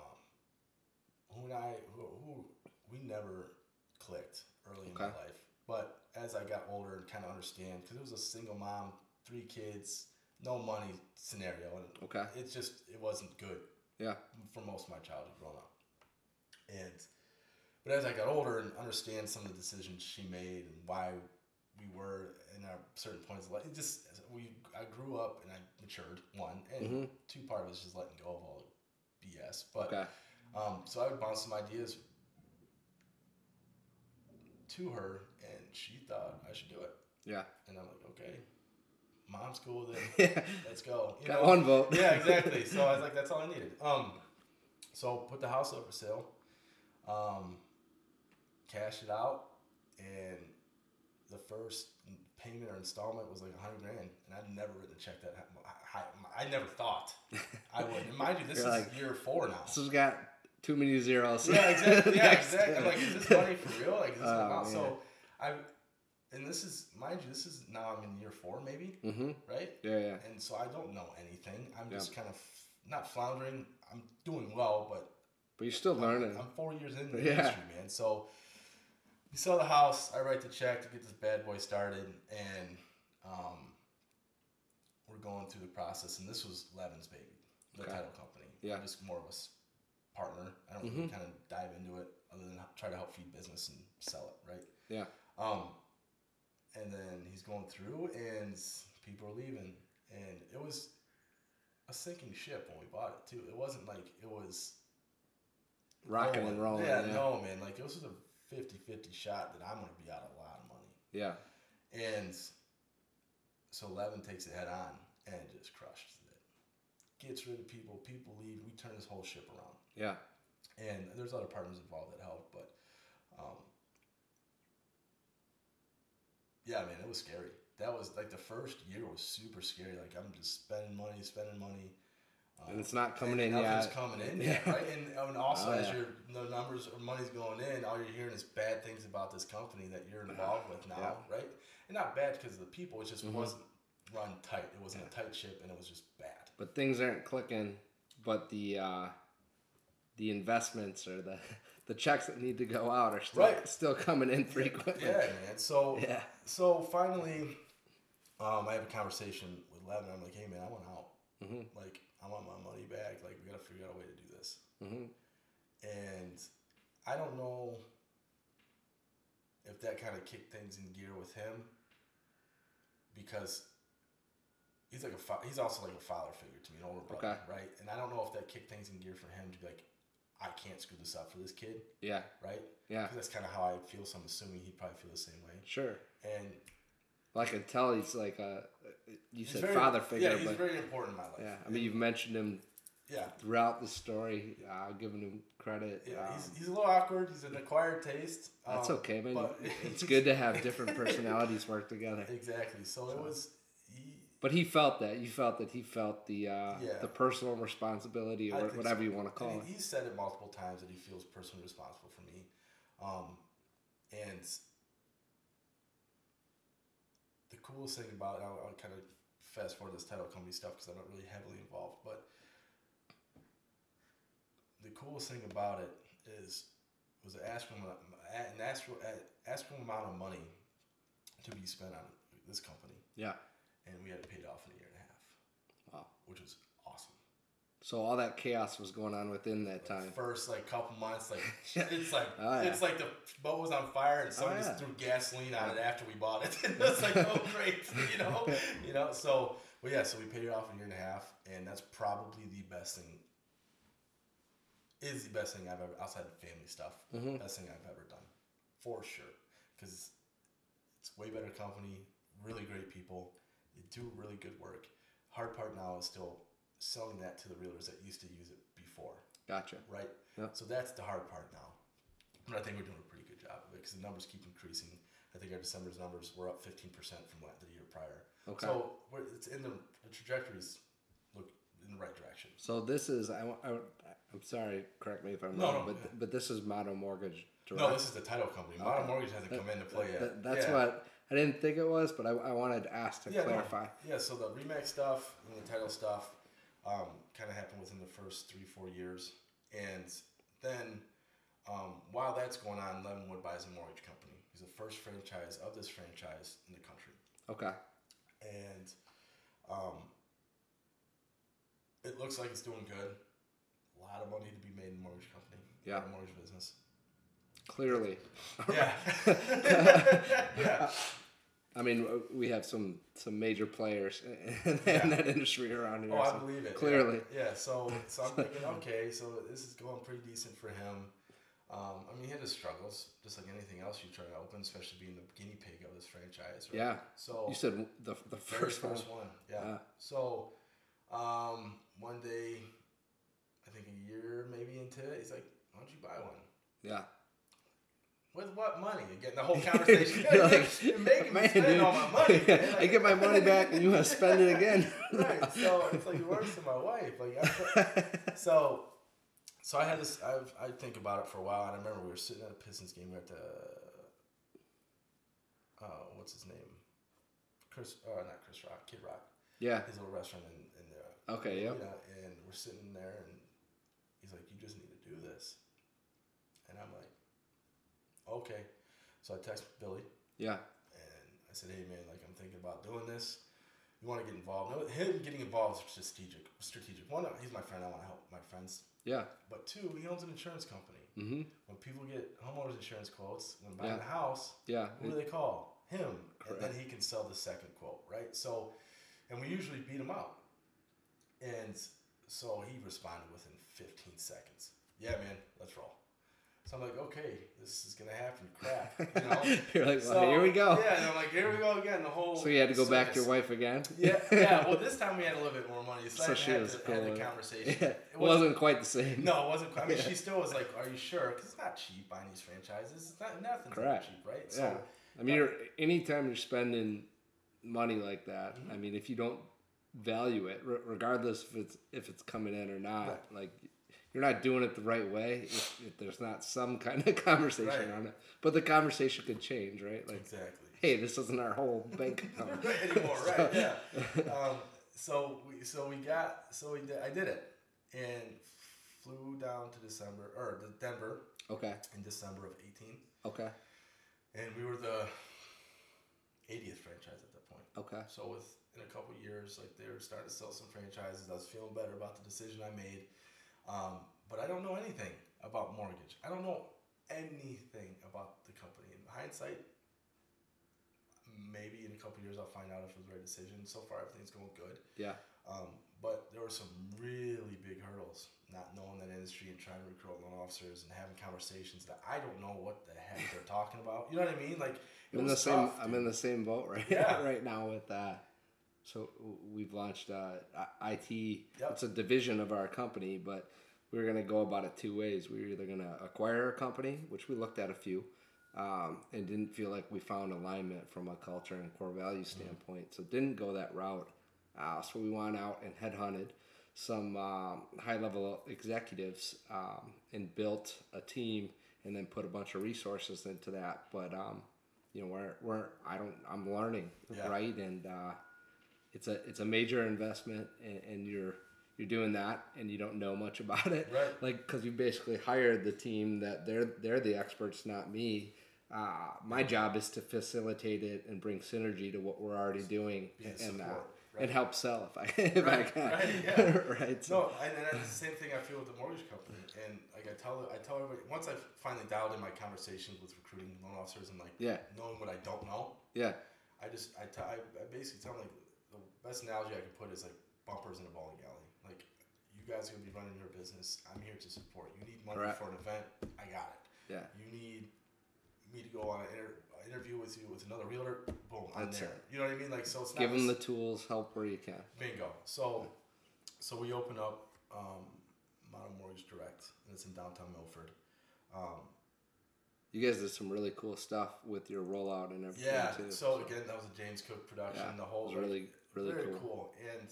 who and I, who, who we never clicked. early in my life. But as I got older and kind of understand, because it was a single mom, three kids, no money scenario, and
Okay.
it just it wasn't good
Yeah.
for most of my childhood growing up. And but as I got older and understand some of the decisions she made and why we were in our certain points of life, it just we I grew up and I matured one, and
Mhm.
two part of it is just letting go of all the BS. But
Okay.
um, so I would bounce some ideas to her, and she thought I should do it,
Yeah.
and I'm like, okay, mom's cool with it.
Yeah.
Let's go. You
Got
know?
one vote.
yeah, exactly. So I was like, that's all I needed. Um, so put the house up for sale, um, cashed it out, and the first payment or installment was like a hundred grand, and I'd never written a check that high. I never thought I would. And mind you, this
You're
is
like,
year four now.
This has got too many zeros.
Yeah, exactly. Yeah, exactly. I'm like, is this money for real? Like, is this
Oh,
amount?
man.
So I, and this is mind you, this is now I'm in year four maybe,
Mhm.
right?
Yeah, yeah.
and so I don't know anything. I'm
Yeah.
just kind of not floundering. I'm doing well, but
But you're still learning.
I'm four years into the
Yeah.
industry, man. So we sell the house. I write the check to get this bad boy started, and um, we're going through the process. And this was Levin's baby, the
Okay.
title company.
Yeah.
Just more of a partner. I don't really kind of dive into it other than try to help feed business and sell it, right?
Yeah.
Um, and then he's going through, and people are leaving, and it was a sinking ship when we bought it too. It wasn't like it was
Rocking
rolling.
and rolling.
Yeah,
Yeah.
no, man. Like it was just a 50-50 shot that I'm gonna be out a lot of money,
Yeah.
and so Levin takes it head on and just crushes it. Gets rid of people. People leave. We turn this whole ship around
Yeah.
and there's other partners involved that helped, but um, yeah, man, it was scary. That was like the first year was super scary. Like I'm just spending money, spending money, um,
And it's not coming in
nothing's
yet.
coming in
Yeah.
yet, right? And, and also
Oh,
as your the numbers or money's going in, all you're hearing is bad things about this company that you're involved with now,
Yeah.
right? And not bad because of the people. It just
Mhm.
wasn't run tight. It wasn't a tight ship, and it was just bad.
But things aren't clicking. But the uh, the investments or the the checks that need to go out are still
Right.
still coming in frequently.
Yeah, man. So
Yeah.
So finally, um, I have a conversation with Levin. I'm like, hey man, I want out.
Mhm.
Like, I want my money back. Like, we gotta figure out a way to do this.
Mhm.
And I don't know if that kind of kicked things in gear with him because he's like a fa- he's also like a father figure to me, an older brother,
Okay.
right? And I don't know if that kicked things in gear for him to be like, I can't screw this up for this kid,
Yeah.
right?
Yeah.
That's kind of how I feel. So I'm assuming he'd probably feel the same way.
Sure.
And
Well, I can tell he's like a. You said
very-
father figure,
Yeah, he's
but
very important in my life.
yeah. I mean, you've mentioned him
yeah,
throughout the story, uh, giving him credit.
yeah.
um,
he's, he's a little awkward. He's an acquired taste.
that's
um,
okay, man.
but-
it's good to have different personalities work together.
Exactly. So it was.
But he felt that. You felt that he felt the uh,
Yeah.
the personal responsibility or whatever
so.
you want to call
and
it.
he, he said it multiple times that he feels personally responsible for me, um, and the coolest thing about it, I'll, I'll kind of fast forward this title company stuff because I'm not really heavily involved, but the coolest thing about it is was an astronomical, an astro, astronomical amount of money to be spent on this company,
Yeah.
And we had to pay it off in a year and a half,
Wow.
which was awesome.
So all that chaos was going on within that time.
First like couple months, like it's like
Oh, yeah.
it's like the boat was on fire and someone
Oh,
just threw gasoline on it after we bought it. it's like, oh great, you know, you know. So, well, yeah. So we paid it off in a year and a half, and that's probably the best thing. Is the best thing I've ever outside of family stuff.
Mhm.
Best thing I've ever done, for sure. Because it's way better company, really great people. Do really good work. Hard part now is still selling that to the realtors that used to use it before
Gotcha.
right?
Yeah.
So that's the hard part now. But I think we're doing a pretty good job of it because the numbers keep increasing. I think our December's numbers were up 15% from the year prior.
Okay.
So we're, it's in the, the trajectories look in the right direction.
So this is I, I am sorry, correct me if I'm
No,
wrong,
no,
but
yeah.
but this is Motto Mortgage Direct.
No, this is the title company.
Okay.
Mortgage hasn't come into play yet.
That- that's
Yeah.
what I didn't think it was, but I, I wanted to ask to
Yeah, no.
clarify.
Yeah, so the Remax stuff and the title stuff um, kind of happened within the first three, four years. And then um, while that's going on, Levin Wood buys a mortgage company. He's the first franchise of this franchise in the country,
Okay.
and um, it looks like it's doing good. A lot of money to be made in the mortgage company.
Yeah.
mortgage business.
Clearly.
Yeah. yeah.
I mean, we have some some major players in,
Yeah.
that industry around here.
Oh, I
so
believe it.
Clearly.
Yeah. So, so I'm thinking, okay, so this is going pretty decent for him. Um, I mean, he had his struggles, just like anything else you try to open, especially being the guinea pig of this franchise. Right?
Yeah.
So
You said the the
very
first one.
first one. Yeah.
Yeah.
So, um, one day, I think a year maybe into it, he's like, "Why don't you buy one?"
Yeah.
With what money? Again, the whole conversation.
You're like,
You're making me
"Man,
spend
dude,
all my money. man."
I get my money back and you want to spend it again.
right. So it's like worse than my wife. Like I, so, so I had this. I've I think about it for a while, and I remember we were sitting at a Pistons game. We were at the, uh, what's his name? Chris, uh, not Chris Rock, Kid Rock.
yeah.
His little restaurant in, in the.
Okay. Yeah.
You know, and we're sitting there, and he's like, "You just need to do this," and I'm like, "Okay." So I text Billy.
Yeah.
And I said, "Hey man, like I'm thinking about doing this. You want to get involved? No, him getting involved is strategic. Strategic. One, he's my friend. I want to help my friends.
Yeah.
But two, he owns an insurance company.
Mm-hmm.
When people get homeowners insurance quotes when buying
Yeah.
a house,
Yeah.
who do they call? Him, and then he can sell the second quote, right? So, and we usually beat him out. And so he responded within 15 seconds. Yeah, man, let's roll. So I'm like, okay, this is gonna happen. Crap, you know.
You're like, well,
So,
here we go.
Yeah, and I'm like, here we go again. The whole.
So you had to go back to your wife again.
Yeah, yeah. Well, this time we had a little bit more money, so,
So
I
she
had,
was
to,
cool
had the
it.
conversation.
Yeah.
It
It wasn't quite the same.
No, it wasn't. I mean,
Yeah.
she still was like, "Are you sure?" Because it's not cheap buying these franchises. It's not
Correct.
cheap, right?
Yeah. I mean, you're, anytime you're spending money like that,
Mm-hmm.
I mean, if you don't value it, re- regardless if it's if it's coming in or not,
Right.
like you're not doing it the right way if, if there's not some kind of conversation
Right.
on it. But the conversation could change, right? Like,
exactly.
hey, this isn't our whole bank account
anymore, right? Yeah. Um, so we so we got so we did, I did it and flew down to December or to Denver
Okay.
in December of eighteen,
Okay.
and we were the 80th franchise at that point.
Okay.
So within a couple years, like they were starting to sell some franchises. I was feeling better about the decision I made. Um, but I don't know anything about mortgage. I don't know anything about the company. In hindsight, maybe in a couple years I'll find out if it was the right decision. So far, everything's going good.
Yeah.
Um, but there were some really big hurdles, not knowing that industry and trying to recruit loan officers and having conversations that I don't know what the heck they're talking about. You know what I mean? Like
I'm in the
was
same.
tough,
I'm in the same boat right
Yeah.
right now with that. So we've launched uh, IT.
Yep.
It's a division of our company, but we are gonna go about it two ways. We were either gonna acquire a company, which we looked at a few, um, and didn't feel like we found alignment from a culture and core value
Mm-hmm.
standpoint. So didn't go that route. Uh, so we went out and headhunted some um, high level executives um, and built a team and then put a bunch of resources into that. But um, you know, we're, we're I don't I'm learning
Yeah.
right, and uh, it's a it's a major investment, and, and you're you're doing that, and you don't know much about it,
Right.
Like because you basically hired the team that they're they're the experts, not me. Uh, my job is to facilitate it and bring synergy to what we're already doing, and uh,
support, right.
and help sell if I if I
Right,
can,
right, yeah.
right. So,
No, and, and that's the same thing I feel with the mortgage company. And like I tell, I tell everybody once I finally dialed in my conversations with recruiting loan officers and like
Yeah.
knowing what I don't know,
yeah,
I just I, tell, I, I basically tell them like best analogy I can put is like bumpers in a bowling alley. Like you guys are gonna be running your business. I'm here to support. You need money
Correct.
for an event. I got it.
yeah.
You need me to go on an inter- interview with you with another realtor. Boom, I'm
That's
there.
it.
You know what I mean? Like so, it's not
Give them the tools, help where you can.
Bingo. So, so we open up um, Motto Mortgage Direct, and it's in downtown Milford. Um,
You guys did some really cool stuff with your rollout and everything
yeah.
too.
So again, that was a James Cook production.
Yeah,
the whole
really really
very
cool.
cool. And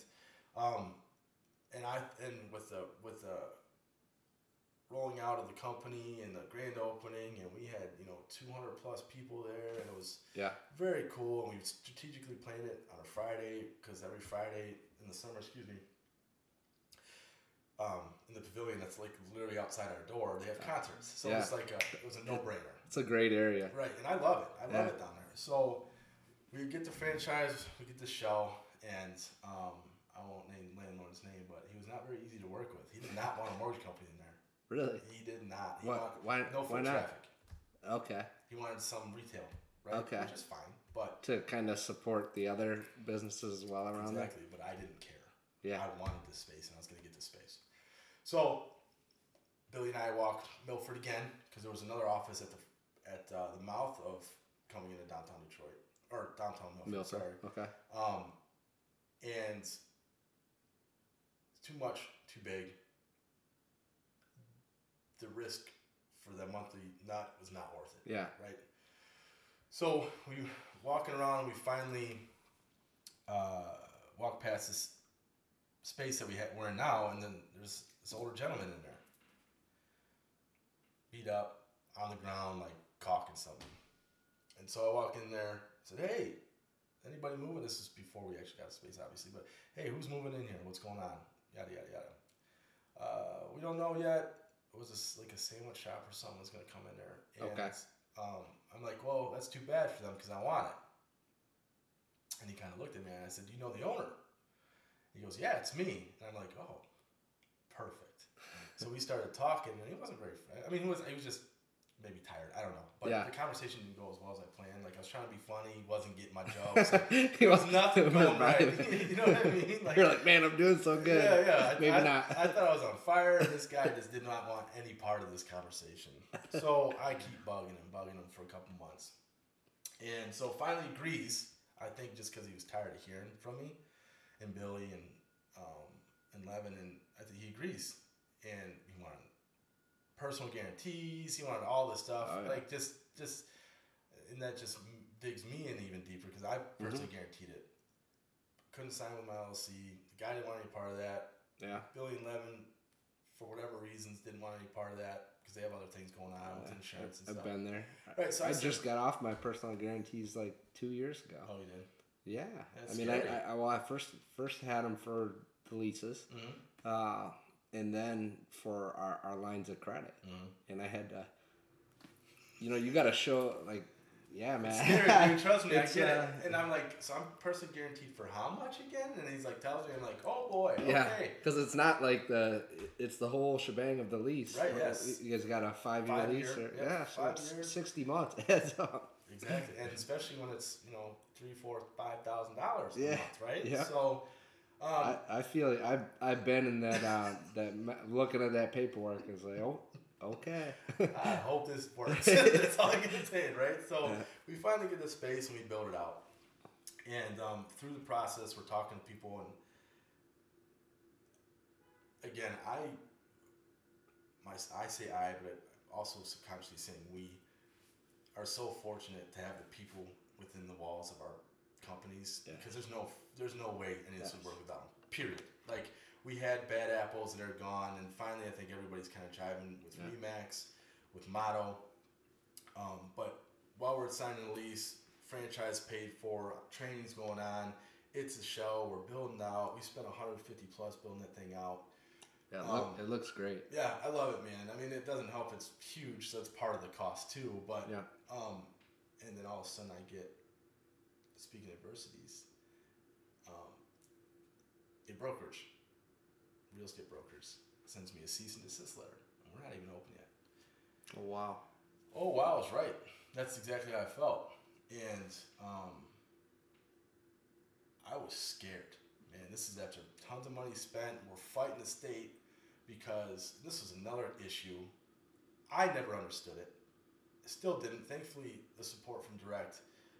um, and I and with the with the rolling out of the company and the grand opening, and we had you know 200 plus people there, and it was
Yeah,
very cool. And we strategically planned it on a Friday because every Friday in the summer, excuse me, um, in the pavilion that's like literally outside our door. They have concerts, so
Yeah.
it's like a, it was a no brainer.
It's a great area.
Right, and I love it. I love
Yeah.
it down there. So we get the franchise, we get the shell, and um, I won't name landlord's name, but he was not very easy to work with. He did not want a mortgage company in there.
Really?
He did not. He
Why- why-
no
why
foot
not?
traffic.
Okay.
He wanted some retail, right?
Okay.
Which is fine, but
To kind of support the other businesses as well around
exactly. But I didn't care.
Yeah.
I wanted this space, and I was going to get this space. So Billy and I walked Milford again because there was another office at the at uh, the mouth of coming into downtown Detroit or downtown Milford.
Milford.
Sorry.
Okay.
Um, and it's too much, too big. The risk for the monthly nut was not worth it,
Yeah.
right? So we walking around, we finally uh, walk past this space that we had, we're in now, and then there's this older gentleman in there, beat up on the ground, like caulking something. And so I walk in there, said, "Hey, anybody moving?" This is before we actually got space, obviously, but hey, who's moving in here? What's going on? Yada yada yada. Uh, we don't know yet. It was this like a sandwich shop or something was gonna come in there. And,
Okay.
Um, I'm like, well, that's too bad for them because I want it. And he kind of looked at me and I said, "Do you know the owner?" He goes, "Yeah, it's me." And I'm like, "Oh, perfect." so we started talking, and he wasn't very. Friendly. I mean, he was. He was just maybe tired. I don't know. But
Yeah.
the conversation didn't go as well as I planned. Like I was trying to be funny, he wasn't getting my jokes. Like,
He
there was nothing going right. you know what I mean? Like,
You're like, man, I'm doing so good.
yeah, yeah.
Maybe
I,
not.
I thought I was on fire. This guy just did not want any part of this conversation. So I keep bugging him, bugging him for a couple months. And so finally agrees, I think just because he was tired of hearing from me and Billy and um, and Levin, and I think he agrees. And he wanted personal guarantees, he wanted all this stuff.
Oh, yeah.
Like just, just, and that just digs me in even deeper because I
Mm-hmm.
personally guaranteed it. Couldn't sign with my LLC. The guy didn't want any part of that.
Yeah.
Billy and Levin, for whatever reasons, didn't want any part of that because they have other things going on with insurance and
I've been there.
Right, so I
I,
said-
just got off my personal guarantees like two years ago.
Oh, you did.
Yeah.
That's
I mean. I, I, well, I first first had them for the leases,
Mm-hmm.
uh, and then for our, our lines of credit,
Mm-hmm.
and I had to. You know, you got to show like, yeah, man.
Scary, dude. Trust me, I get
uh,
it. And I'm like, so I'm personally guaranteed for how much again? And he's like, tells me, I'm like, oh boy,
Yeah,
okay.
because it's not like the it's the whole shebang of the lease.
Right, yes.
You guys got a five year lease,
year,
or,
yeah,
yeah, so
five
it's
years.
sixty months.
Exactly, and especially when it's you know three, four, five thousand dollars a
Yeah,
month, right?
yeah.
So, um,
I, I feel like I've I've been in that uh, that looking at that paperwork and it's like oh okay
I hope this works. That's all I can say, right? So
Yeah.
we finally get the space and we build it out. And um, through the process, we're talking to people, and again, I my I say I, but also subconsciously saying we are so fortunate to have the people within the walls of our companies
Yeah.
because there's no there's no way any of this would work without them. Period. Like we had bad apples that are gone, and finally, I think everybody's kind of jiving with
Yeah.
Remax, with Motto. Um, but while we're signing a lease, franchise paid for, training's going on. It's a show. We're building out. We spent 150 plus building that thing out.
yeah it,
Um,
look, it looks great
Yeah, I love it, man. I mean, it doesn't help. It's huge, so it's part of the cost too. But
yeah
um, and then all of a sudden I get, speaking of adversities, um, a brokerage, real estate brokers, sends me a cease and desist letter. And we're not even open yet.
oh wow
Oh wow, I was right. That's exactly how I felt, and um, I was scared. Man, this is after tons of money spent. We're fighting the state because this was another issue. I never understood it. Still didn't. Thankfully, the support from Direct,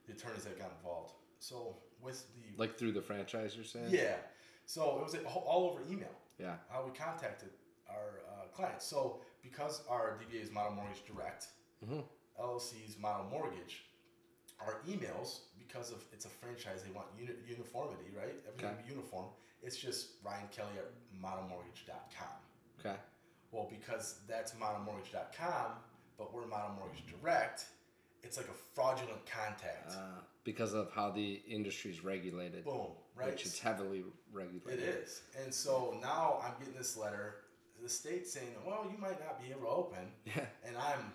the attorneys that got involved. So with the
like through the franchise you're saying
yeah, so it was all- all over email
yeah
how we contacted our uh, clients. So because our DBA is Motto Mortgage Direct,
Mhm.
LLC's Motto Mortgage, our emails because of it's a franchise, they want uni- uniformity, right? Everything
Okay.
be uniform. It's just Ryan Kelly at mottomortgage.com.
okay
Well, because that's mottomortgage.com, but we're Motto Mortgage Direct, it's like a fraudulent contact.
uh, because of how the industry is regulated
Boom, right?
which is heavily regulated It
is. And so now I'm getting this letter. the state saying, well, you might not be able to open,
Yeah.
and I'm,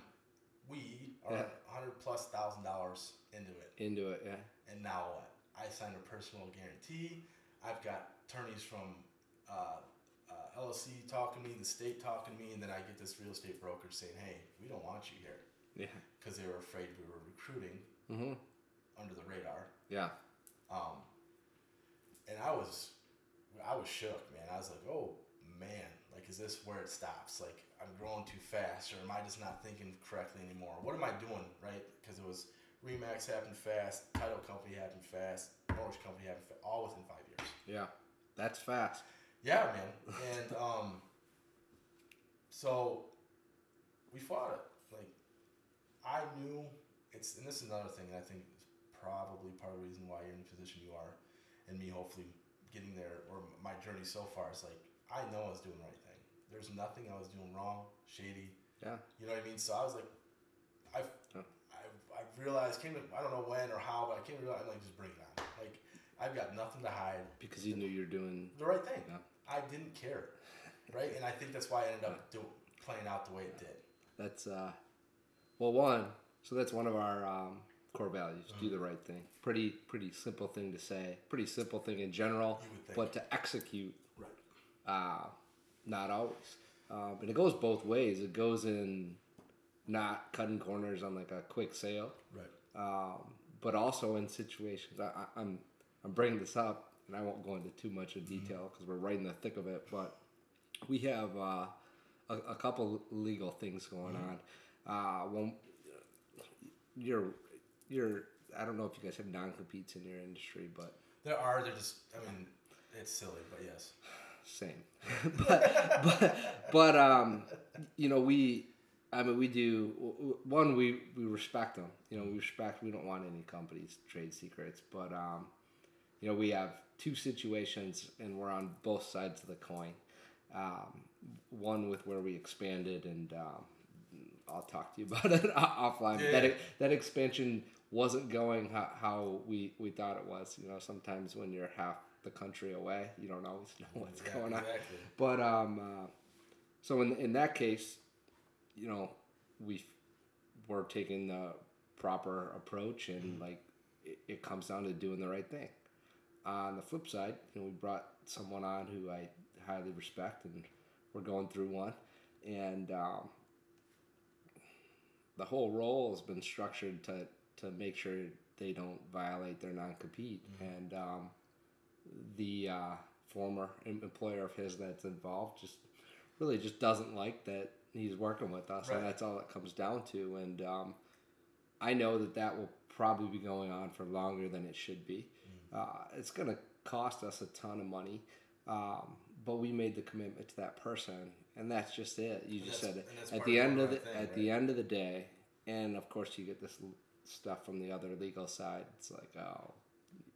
we are
Yeah.
hundred plus thousand dollars into it,
Into it, yeah.
and now what? I signed a personal guarantee. I've got attorneys from uh, uh, LLC talking to me, the state talking to me, and then I get this real estate broker saying, hey, we don't want you here
Yeah.
Because they were afraid we were recruiting
Mm-hmm.
under the radar.
Yeah.
Um, and I was, I was shook, man. I was like, oh man, like, is this where it stops? Like, I'm growing too fast, or am I just not thinking correctly anymore? What am I doing, right? Because it was Remax happened fast, title company happened fast, mortgage company happened fast, all within five years.
Yeah. That's fast.
Yeah, man. And um, so we fought it. I knew it's, and this is another thing I think is probably part of the reason why you're in the position you are, and me hopefully getting there or my journey so far is like I know I was doing the right thing. There's nothing I was doing wrong, shady.
Yeah.
You know what I mean? So I was like, I've,
Yeah.
I've, I've realized, came to, I don't know when or how, but I came to realize, I'm like, just bring it on. Like, I've got nothing to hide
Because you knew you were doing
the right thing.
Yeah.
I didn't care, right? And I think that's why I ended up playing out the way it did.
That's uh, well, one. So that's one of our um, core values: do the right thing. Pretty, pretty simple thing to say. Pretty simple thing in general,
You would think.
but to execute,
Right.
uh, not always. Um, and it goes both ways. It goes in not cutting corners on like a quick sale,
Right.
um, but also in situations. I, I, I'm I'm bringing this up, and I won't go into too much of detail because we're right in the thick of it. But we have uh, a, a couple legal things going on. Uh, one, you're you're. I don't know if you guys have non competes in your industry, but
There are. They're just. I mean, it's silly, but yes.
same. but but but um, you know we. I mean, we do one. We we respect them. You know, we respect. We don't want any companies trade secrets, but um, you know, we have two situations, and we're on both sides of the coin. Um, one with where we expanded, and um, I'll talk to you about it offline.
Yeah,
That that expansion wasn't going how, how we we thought it was. You know, sometimes when you're half the country away, you don't always know what's
Yeah,
going on. But um, uh, so in in that case, you know, we we're taking the proper approach, and like it, it comes down to doing the right thing. On the flip side, you know, we brought someone on who I highly respect, and we're going through one, and um, the whole role has been structured to to make sure they don't violate their non compete, and um, the uh, former employer of his that's involved just really just doesn't like that he's working with us,
Right.
and that's all it comes down to. And um, I know that that will probably be going on for longer than it should be.
Mm.
Uh, it's going to cost us a ton of money, um, but we made the commitment to that person, and that's just it. You just said it at the end of the
thing,
at the end of the day, and of course you get this stuff from the other legal side. It's like, oh,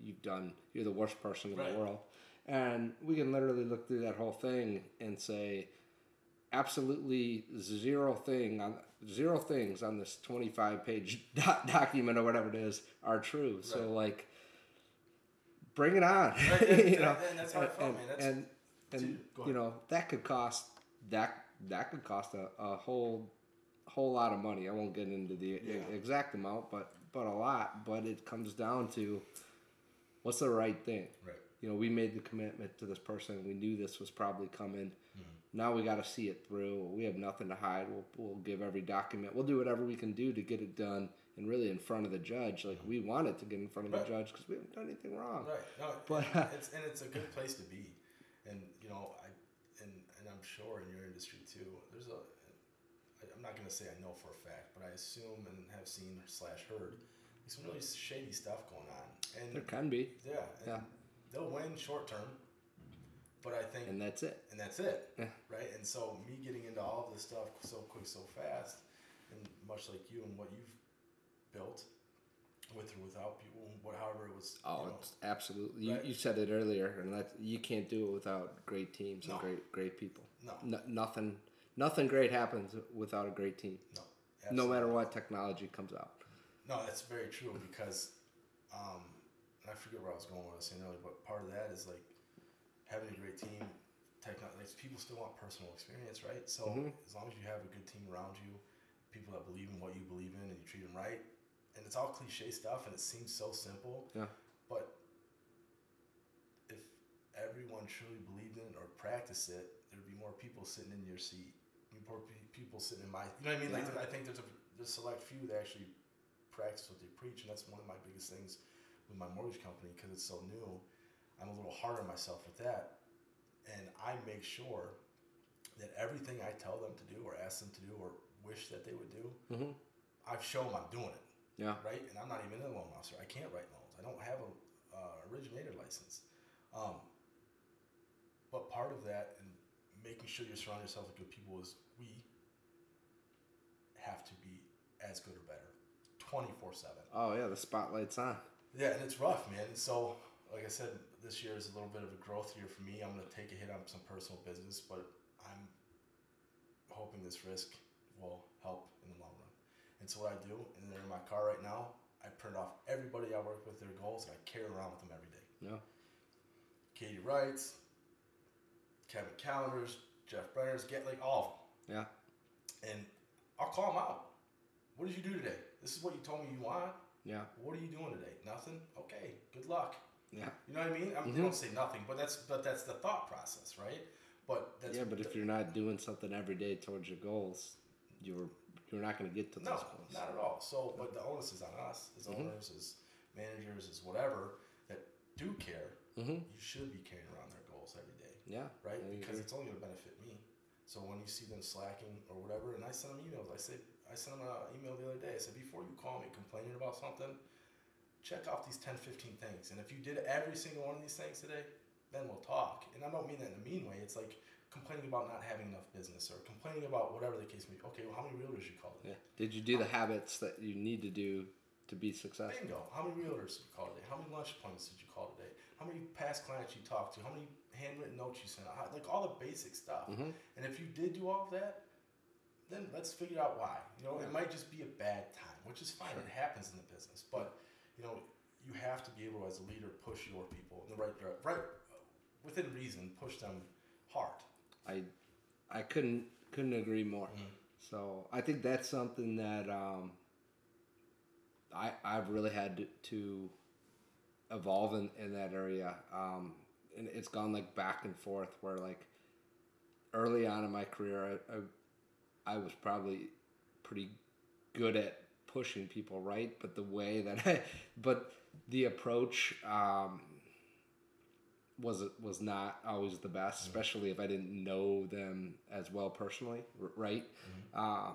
you've done, you're the worst person in
Right.
the world, and we can literally look through that whole thing and say, absolutely zero thing on zero things on this 25 page doc- document or whatever it is are true. So like, bring it on.
Right, and-
you know,
and that's how I felt,
and,
man. That's-
and, and you know that could cost that that could cost a, a whole whole lot of money. I won't get into the
Yeah.
exact amount, but but a lot. But it comes down to what's the right thing.
Right.
You know, we made the commitment to this person. We knew this was probably coming.
Mm-hmm.
Now we got to see it through. We have nothing to hide. We'll, we'll give every document. We'll do whatever we can do to get it done and really in front of the judge. Like we wanted to get in front of
Right.
the judge because we haven't done anything wrong.
Right. No,
But, uh,
it's and it's a good place to be, and you know I, and and I'm sure in your industry too. There's a, I- I'm not gonna say I know for a fact, but I assume and have seen slash heard some really shady stuff going on, and
There can be,
yeah,
Yeah.
they'll win short term, but I think
and that's it.
and that's it,
Yeah.
right? And so me getting into all this stuff so quick, so fast, and much like you and what you've built, with or without people, however it was.
Oh,
you know,
it's absolutely. You,
Right.
you said it earlier, and that you can't do it without great teams
No.
and great great people.
no,
No, nothing nothing great happens without a great team.
no,
No matter what technology comes out.
No, that's very true because, um, and I forget where I was going with this earlier, but part of that is like having a great team technology. Like, people still want personal experience, right? So
Mhm.
as long as you have a good team around you, people that believe in what you believe in, and you treat them right, and it's all cliche stuff, and it seems so simple.
Yeah.
But if everyone truly believed in it or practiced it, there'd be more people sitting in your seat. More people sitting in my. You know what I mean? Like I think there's a there's a select few that actually practice what they preach, and that's one of my biggest things with my mortgage company because it's so new. I'm a little hard on myself with that, and I make sure that everything I tell them to do or ask them to do or wish that they would do,
Mhm.
I've shown them I'm doing it
Yeah.
right? And I'm not even a loan officer. I can't write loans. I don't have a uh, originator license. Um, but part of that and making sure you surround yourself with good people is we have to be as good or better, twenty four seven.
Oh yeah, the spotlight's on.
Yeah, and it's rough, man. And so, like I said, this year is a little bit of a growth year for me. I'm going to take a hit on some personal business, but I'm hoping this risk will help in the long so, what I do, and they're in my car right now, I print off everybody I work with, their goals, and I carry around with them every day.
Yeah.
Katie Wrights, Kevin Calendars, Jeff Brenner's, get like all of them
Yeah.
and I'll call them out. What did you do today? This is what you told me you want.
Yeah.
What are you doing today? Nothing. Okay. Good luck.
Yeah.
You know what I mean? I'm,
Mhm.
I don't say nothing, but that's but that's the thought process, right? But that's
yeah, but if you're not doing something every day towards your goals, you're you're not going to get to
no,
those goals.
not at all. So, but the onus is on us as
Mhm.
owners, as managers, as whatever that do care.
Mm-hmm.
You should be carrying around their goals every day,
Yeah.
right? Because it's only going to benefit me. So when you see them slacking or whatever, and I send them emails, I say I sent them an email the other day. I said before you call me complaining about something, check off these 10, 15 things. And if you did every single one of these things today, then we'll talk. And I don't mean that in a mean way. It's like complaining about not having enough business or complaining about whatever the case may be. Okay, well, how many realtors you called today?
Yeah. Did you do the habits that you need to do to be successful?
Bingo. How many realtors did you call today? How many lunch appointments did you call today? How many past clients you talked to? How many handwritten notes you sent out? How- Like all the basic stuff.
Mhm.
And if you did do all of that, then let's figure out why. You know,
Yeah.
it might just be a bad time, which is fine. It happens in the business, but you know, you have to be able as a leader push your people in the right direction, right within reason. Push them hard.
I I couldn't couldn't agree more.
Mhm.
So I think that's something that um, I I've really had to, to evolve in, in that area. Um, and it's gone like back and forth where like early on in my career I, I, I was probably pretty good at pushing people right, but the way that I but the approach um, was was not always the best, especially if I didn't know them as well personally, right? Uh,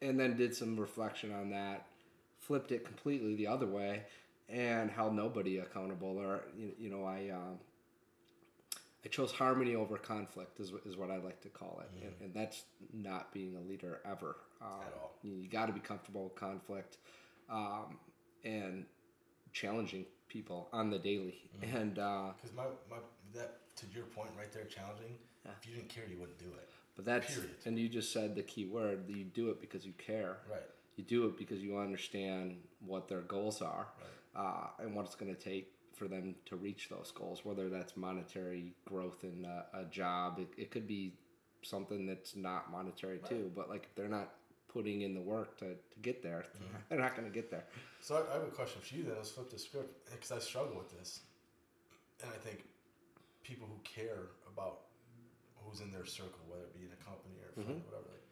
and then did some reflection on that, flipped it completely the other way, and held nobody accountable. Or you, you know, I um, I chose harmony over conflict is, is what I like to call it, and, and that's not being a leader ever. Um,
At all.
You, got to be comfortable with conflict, um, and challenging people on the daily, and. Uh,
Because my, my that to your point right there, challenging. If you didn't care, you wouldn't do it.
But that's
Period.
and you just said the key word. that You do it because you care.
Right.
You do it because you understand what their goals are,
Right.
uh, and what it's going to take for them to reach those goals. Whether that's monetary growth in a, a job, it, it could be something that's not monetary too. But like if they're not putting in the work to, to get there, they're not going to get there.
So I, I have a question for you then. Let's flip the script because I struggle with this, and I think people who care about who's in their circle, whether it be in a company or a friend, or mm-hmm. whatever, like,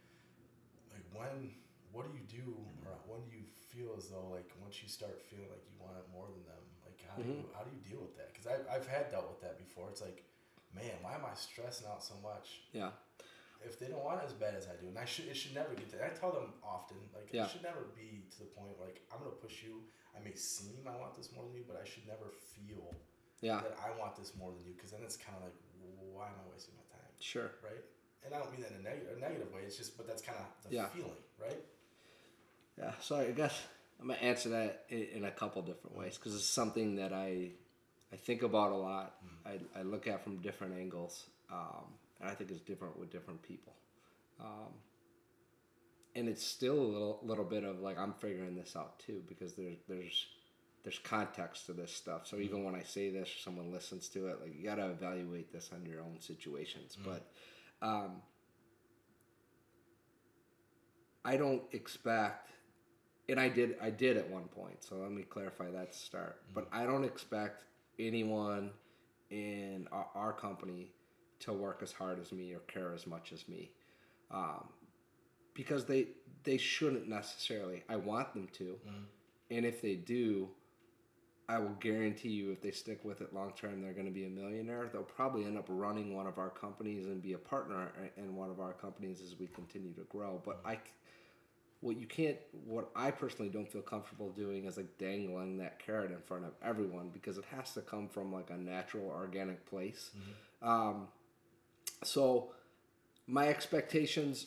like when, what do you do, or when do you feel as though like once you start feeling like you want it more than them, like how do you mm-hmm. how do you deal with that? Because I've I've had dealt with that before. It's like, man, why am I stressing out so much?
Yeah.
If they don't want it as bad as I do, and I should, it should never get to. I tell them often, like
Yeah.
it should never be to the point where like I'm gonna push you. I may seem I want this more than you, but I should never feel
Yeah.
that I want this more than you, because then it's kind of like, why am I wasting my time,
Sure.
right? And I don't mean that in a negative, a negative way. It's just, but that's kind of the
Yeah.
feeling, right?
Yeah, so I guess I'm gonna answer that in, in a couple different ways because it's something that I I think about a lot. I, I look at from different angles, um, I think it's different with different people. Um, and it's still a little little bit of like I'm figuring this out too because there's there's there's context to this stuff. So even when I say this, or someone listens to it, like you got to evaluate this on your own situations. But um, I don't expect, and I did, I did at one point. So let me clarify that to start. But I don't expect anyone in our, our company to work as hard as me or care as much as me, um, because they they shouldn't necessarily. I want them to, and if they do, I will guarantee you if they stick with it long term, they're going to be a millionaire. They'll probably end up running one of our companies and be a partner in one of our companies as we continue to grow. But I, what you can't, what I personally don't feel comfortable doing is like dangling that carrot in front of everyone because it has to come from like a natural, organic place. Um, so my expectations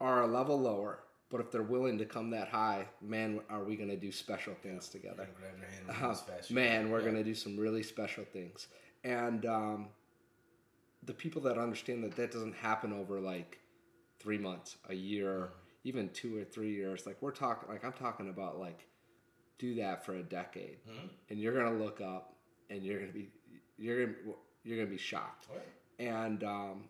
are a level lower. But if they're willing to come that high, man, are we going to do special things together?
Grab your hand
Uh,
move as fast as you
man, we're
Yeah.
going to do some really special things. And um, the people that understand that that doesn't happen over like three months, a year,
Mm-hmm.
even two or three years. Like we're talking, like I'm talking about like do that for a decade,
Mm-hmm.
and you're gonna look up and you're gonna be you're gonna you're gonna be shocked.
Right.
And um,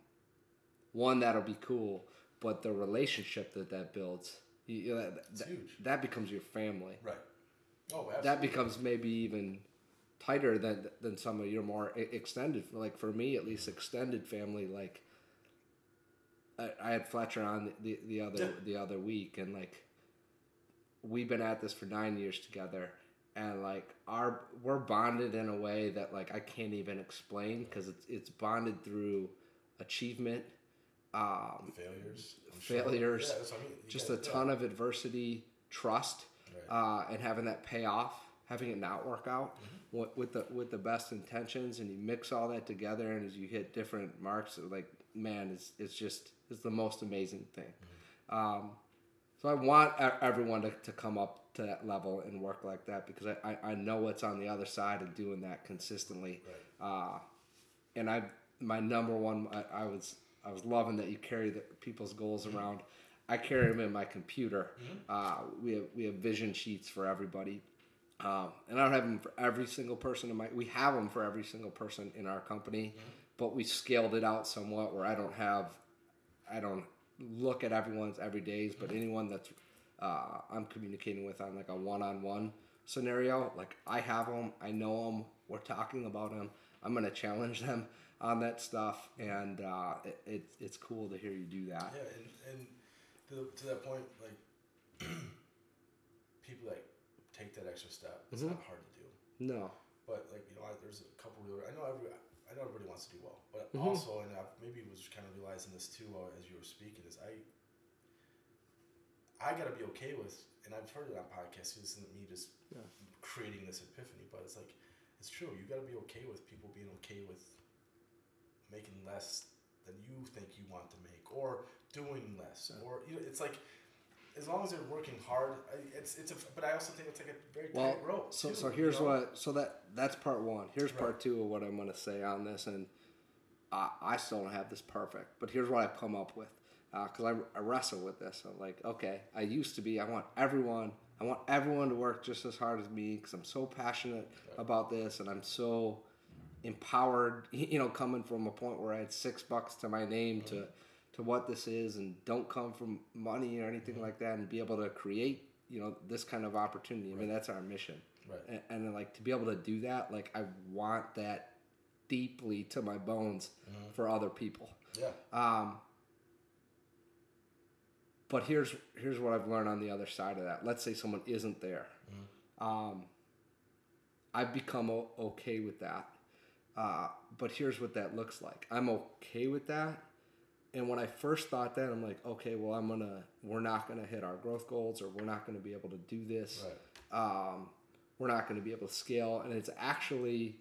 one that'll be cool, but the relationship that that builds, you, know, that, that,
huge.
that becomes your family
Right. Oh, absolutely.
that becomes maybe even tighter than than some of your more extended like for me at least extended family like I, I had Fletcher on the, the other the other week and like we've been at this for nine years together and like our we're bonded in a way that like I can't even explain because it's it's bonded through achievement um,
failures. I'm sure.
failures,
Yeah, I mean.
Just a
yeah.
ton of adversity, trust,
Right.
uh, and having that pay off, having it not work out
Mm-hmm.
with, with the with the best intentions, and you mix all that together, and as you hit different marks, like man, it's it's just it's the most amazing thing.
Mm-hmm.
Um, so I want everyone to, to come up to that level and work like that because I, I, I know what's on the other side of doing that consistently. Uh, and I my number one I, I was I was loving that you carry the people's goals around. I carry them in my computer. Uh, we have we have vision sheets for everybody, um, and I don't have them for every single person in my. We have them for every single person in our company, but we scaled it out somewhat where I don't have, I don't look at everyone's every days, but anyone that's uh, I'm communicating with on like a one-on-one scenario, like I have them, I know them, we're talking about them. I'm gonna challenge them on that stuff, and uh, it, it's it's cool to hear you do that.
Yeah, and, and to, to that point, like people like take that extra step, it's
Mm-hmm.
not hard to do.
No,
But like you know, I, there's a couple. Real, I know every. I know everybody wants to do well, but
Mm-hmm.
also, and I maybe was kind of realizing this too uh, as you were speaking, is I. I gotta be okay with, and I've heard it on podcasts. This isn't me just
Yeah.
creating this epiphany, but it's like it's true. You gotta be okay with people being okay with making less than you think you want to make, or doing less, or you know, it's like as long as they're working hard, it's it's a. But I also think it's like a very
Well,
tight rope.
so
too,
so
you
here's
know?
what so that that's part one. Here's
Right.
part two of what I'm going to say on this, and I, I still don't have this perfect, but here's what I've come up with Uh, because I, I wrestle with this. I'm like, okay, I used to be. I want everyone. I want everyone to work just as hard as me because I'm so passionate about this, and I'm so empowered. You know, coming from a point where I had six bucks to my name to to what this is, and don't come from money or anything mm-hmm. like that, and be able to create you know this kind of opportunity. I mean, that's our mission.
Right.
And, and then, like to be able to do that, like I want that deeply to my bones mm-hmm. for other people.
Yeah.
Um, but here's here's what I've learned on the other side of that. Let's say someone isn't there. Um, I've become o- okay with that. Uh, but here's what that looks like. I'm okay with that. And when I first thought that, I'm like, okay, well, I'm gonna, we're not gonna hit our growth goals, or we're not gonna be able to do this. Um, we're not gonna be able to scale, and it's actually,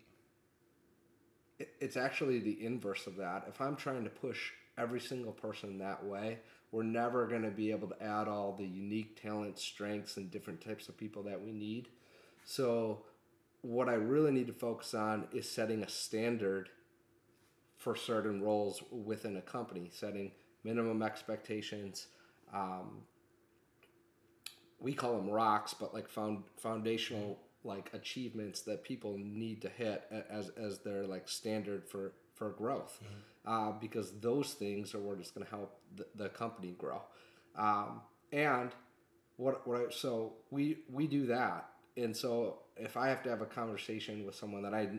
it- it's actually the inverse of that. If I'm trying to push every single person that way, we're never going to be able to add all the unique talents, strengths, and different types of people that we need. So, what I really need to focus on is setting a standard for certain roles within a company, setting minimum expectations. Um, we call them rocks, but like found foundational like achievements that people need to hit as as their like standard for for growth, uh, because those things are what is going to help the, the company grow. Um, and what what I, so we we do that, and so if I have to have a conversation with someone that I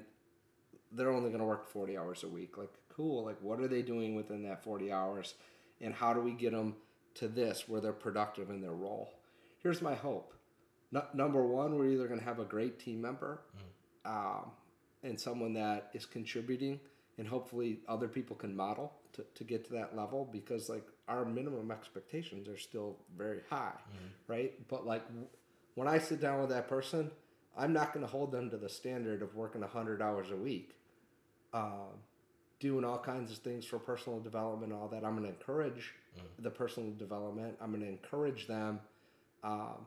they're only going to work 40 hours a week. Like, cool. Like, what are they doing within that 40 hours? And how do we get them to this where they're productive in their role? Here's my hope. No, number one, we're either going to have a great team member um, and someone that is contributing, and hopefully other people can model to, to get to that level because, like, our minimum expectations are still very high, right? But, like, w- when I sit down with that person, I'm not going to hold them to the standard of working 100 hours a week um, doing all kinds of things for personal development and all that. I'm going to encourage the personal development. I'm going to encourage them um,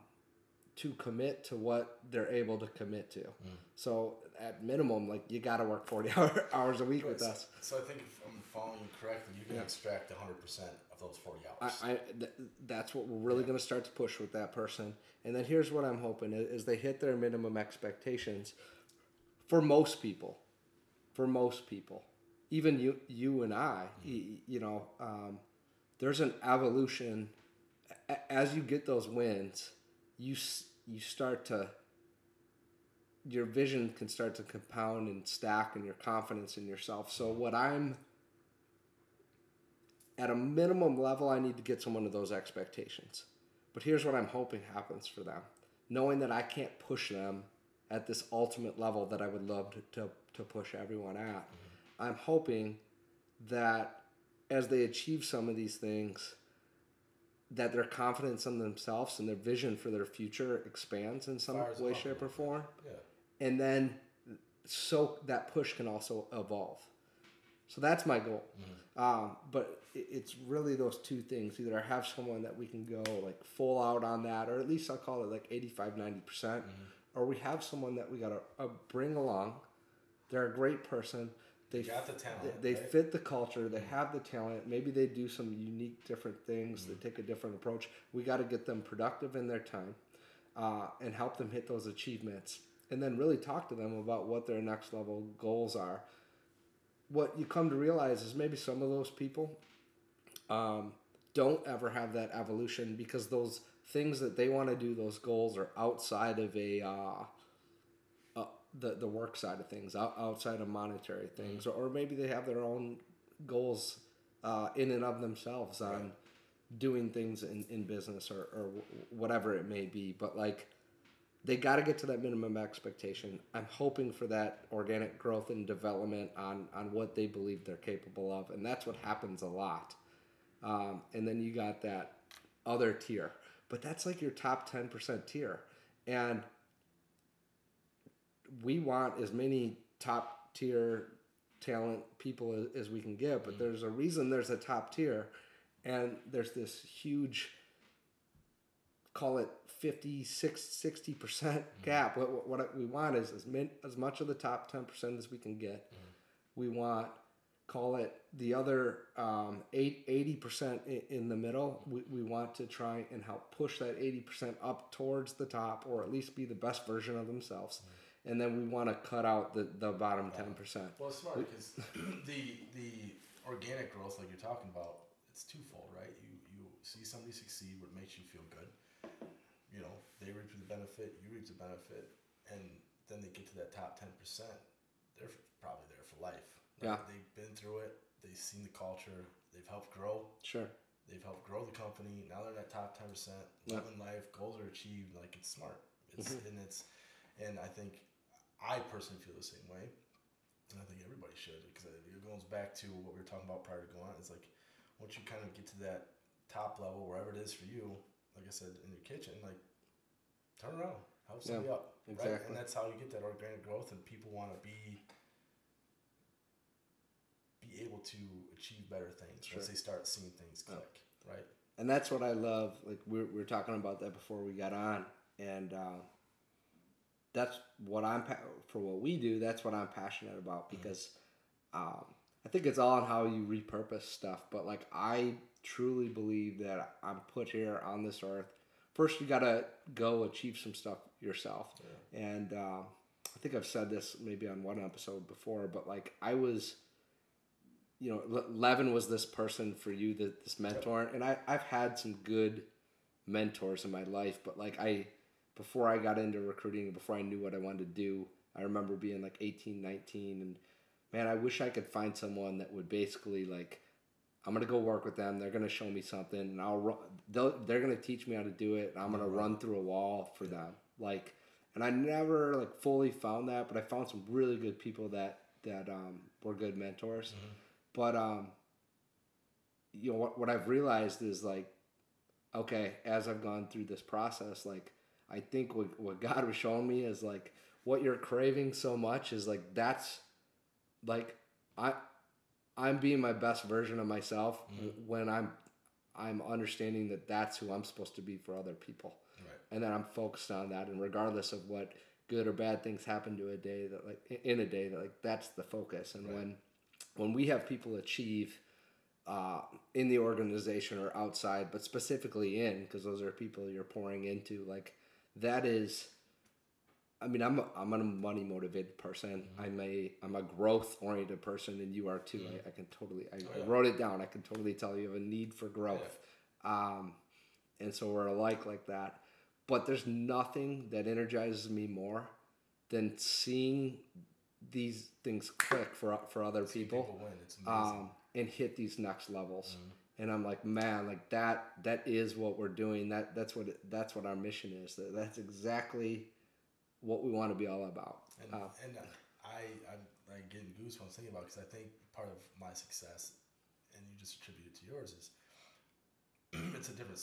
to commit to what they're able to commit to. So at minimum, like you got to work 40 hour, hours a week with us.
so I think if I'm following you correctly, you can
Yeah.
extract 100 percent of those 40 hours.
I th- that's what we're really going to start to push with that person. And then here's what I'm hoping is, is they hit their minimum expectations for most people. For most people, even you, you and I, y- you know, um, there's an evolution. A- As you get those wins, you s- you start to your vision can start to compound and stack, and your confidence in yourself. So what I'm at a minimum level, I need to get someone to those expectations. But here's what I'm hoping happens for them knowing that I can't push them at this ultimate level that I would love to, to, to push everyone at. I'm hoping that as they achieve some of these things, that their confidence in themselves and their vision for their future expands in some way, shape, or form
yeah.
And then so that push can also evolve. So that's my goal. Um, but it, it's really those two things. Either I have someone that we can go like full out on that, or at least I'll call it like 85, 90%, percent or we have someone that we got to uh, bring along. They're a great person. They,
got the talent,
They, they
right?
fit the culture. They have the talent. Maybe they do some unique, different things. They take a different approach. We got to get them productive in their time uh, and help them hit those achievements. And then really talk to them about what their next level goals are. What you come to realize is maybe some of those people um, don't ever have that evolution because those things that they want to do, those goals, are outside of a uh, uh, the the work side of things, out, outside of monetary things, or, or maybe they have their own goals uh, in and of themselves on doing things in, in business or, or whatever it may be. But like, they got to get to that minimum expectation. I'm hoping for that organic growth and development on on what they believe they're capable of, and that's what happens a lot. Um, and then you got that other tier, but that's like your top ten percent tier, and we want as many top tier talent people as, as we can get. But there's a reason there's a top tier, and there's this huge call it 56 60 percent mm. gap what, what, what we want is as, min, as much of the top 10 percent as we can get. Mm. We want call it the other um, eight, 80 percent in the middle. We, we want to try and help push that 80 percent up towards the top or at least be the best version of themselves. Mm. And then we want to cut out the, the bottom 10 percent.
Well, it's smart because the the organic growth, like you're talking about, it's twofold, right? You you see somebody succeed, what makes you feel good. You know, they reap the benefit, you reap the benefit, and then they get to that top ten percent. They're probably there for life.
Yeah.
they've been through it. They've seen the culture. They've helped grow.
sure
They've helped grow the company. Now they're in that top ten percent.
Yeah.
Living life, goals are achieved. Like it's smart. It's mm-hmm. and it's and I think I personally feel the same way, and I think everybody should because it goes back to what we were talking about prior to going on. It's like once you kind of get to that top level, wherever it is for you, like I said, in your kitchen, like turn around, help somebody up, right? And that's how you get that organic growth, and people want to be be able to achieve better things
Sure.
once they start seeing things click, right?
and that's what I love. Like we were, we were talking about that before we got on, and uh, that's what I'm for what we do. That's what I'm passionate about because um, I think it's all on how you repurpose stuff. But like I truly believe that I'm put here on this earth. First, you gotta go achieve some stuff yourself. And uh, I think I've said this maybe on one episode before, but like I was, you know, Levin was this person for you, that this mentor, and I I've had some good mentors in my life, but like I before I got into recruiting, before I knew what I wanted to do, I remember being like 18, 19 and man, I wish I could find someone that would basically like I'm gonna go work with them. They're gonna show me something, and I'll run. They're gonna teach me how to do it. And I'm gonna run through a wall for them. Like, and I never like fully found that, but I found some really good people that that um, were good mentors. But um, you know what? What I've realized is like, okay, as I've gone through this process, like I think what what God was showing me is like what you're craving so much is like that's like I I'm being my best version of myself when I'm I'm understanding that that's who I'm supposed to be for other people.
Right.
And then I'm focused on that and regardless of what good or bad things happen to a day that like in a day that like that's the focus and when when we have people achieve uh, in the organization or outside, but specifically in, because those are people you're pouring into. Like that is, I mean, I'm a, I'm a money motivated person. I'm a I'm a growth oriented person, and you are too. I, I can totally. I, I wrote it down. I can totally tell you have a need for growth, um, and so we're alike like that. But there's nothing that energizes me more than seeing these things click for for other people
People win.
Um, and hit these next levels. And I'm like, man, like that that is what we're doing. That that's what that's what our mission is. That, that's exactly what we want to be all about.
And,
Uh,
and I, I'm like getting goosebumps thinking about because I think part of my success, and you just attribute it to yours, is it's a different,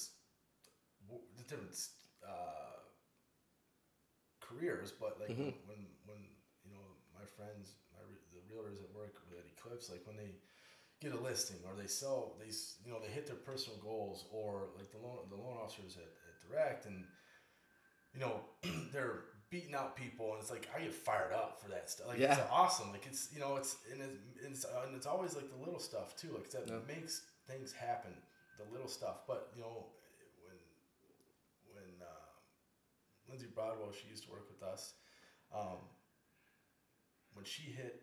the different uh, careers, but like
Mhm.
when when you know my friends, my re- the realtors at work at Eclipse, like when they get a listing or they sell, they you know they hit their personal goals, or like the loan the loan officers at, at Direct, and you know they're beating out people, and it's like I get fired up for that stuff. Like it's awesome. Like it's you know it's and it's and it's always like the little stuff too. Like that
Yeah.
makes things happen. The little stuff, but you know when when uh, Lindsay Broadwell, she used to work with us. Um, when she hit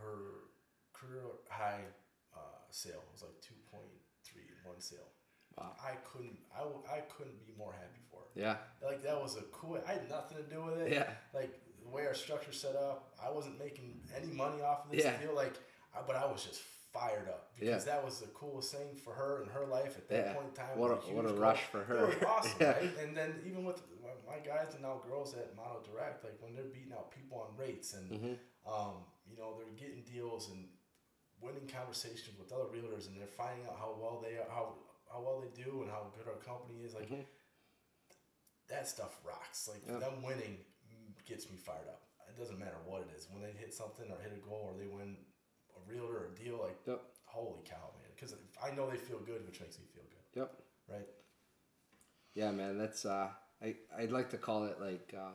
her career high uh, sale, it was like two point three one sale.
Wow.
I couldn't, I, w- I couldn't be more happy for her.
yeah,
Like that was a cool. I had nothing to do with it.
yeah,
Like the way our structure set up, I wasn't making any money off of this
Yeah.
deal. Like, I, but I was just fired up because that was the coolest thing for her in her life at that
Yeah.
point in time.
What
It
a- what a rush for her.
It was awesome,
Yeah.
right? And then even with my- guys and now girls at Motto Direct, like when they're beating out people on rates and
Mhm.
um, you know they're getting deals and winning conversations with other realtors and they're finding out how well they are, how how well they do and how good our company is. Like
Mhm.
that stuff rocks. Like
Yeah.
them winning gets me fired up. It doesn't matter what it is. When they hit something or hit a goal or they win a realtor or a deal, like
Yep.
holy cow, man! Because I know they feel good, which makes me feel good,
yep.
right?
Yeah, man, that's uh, I I'd like to call it like uh,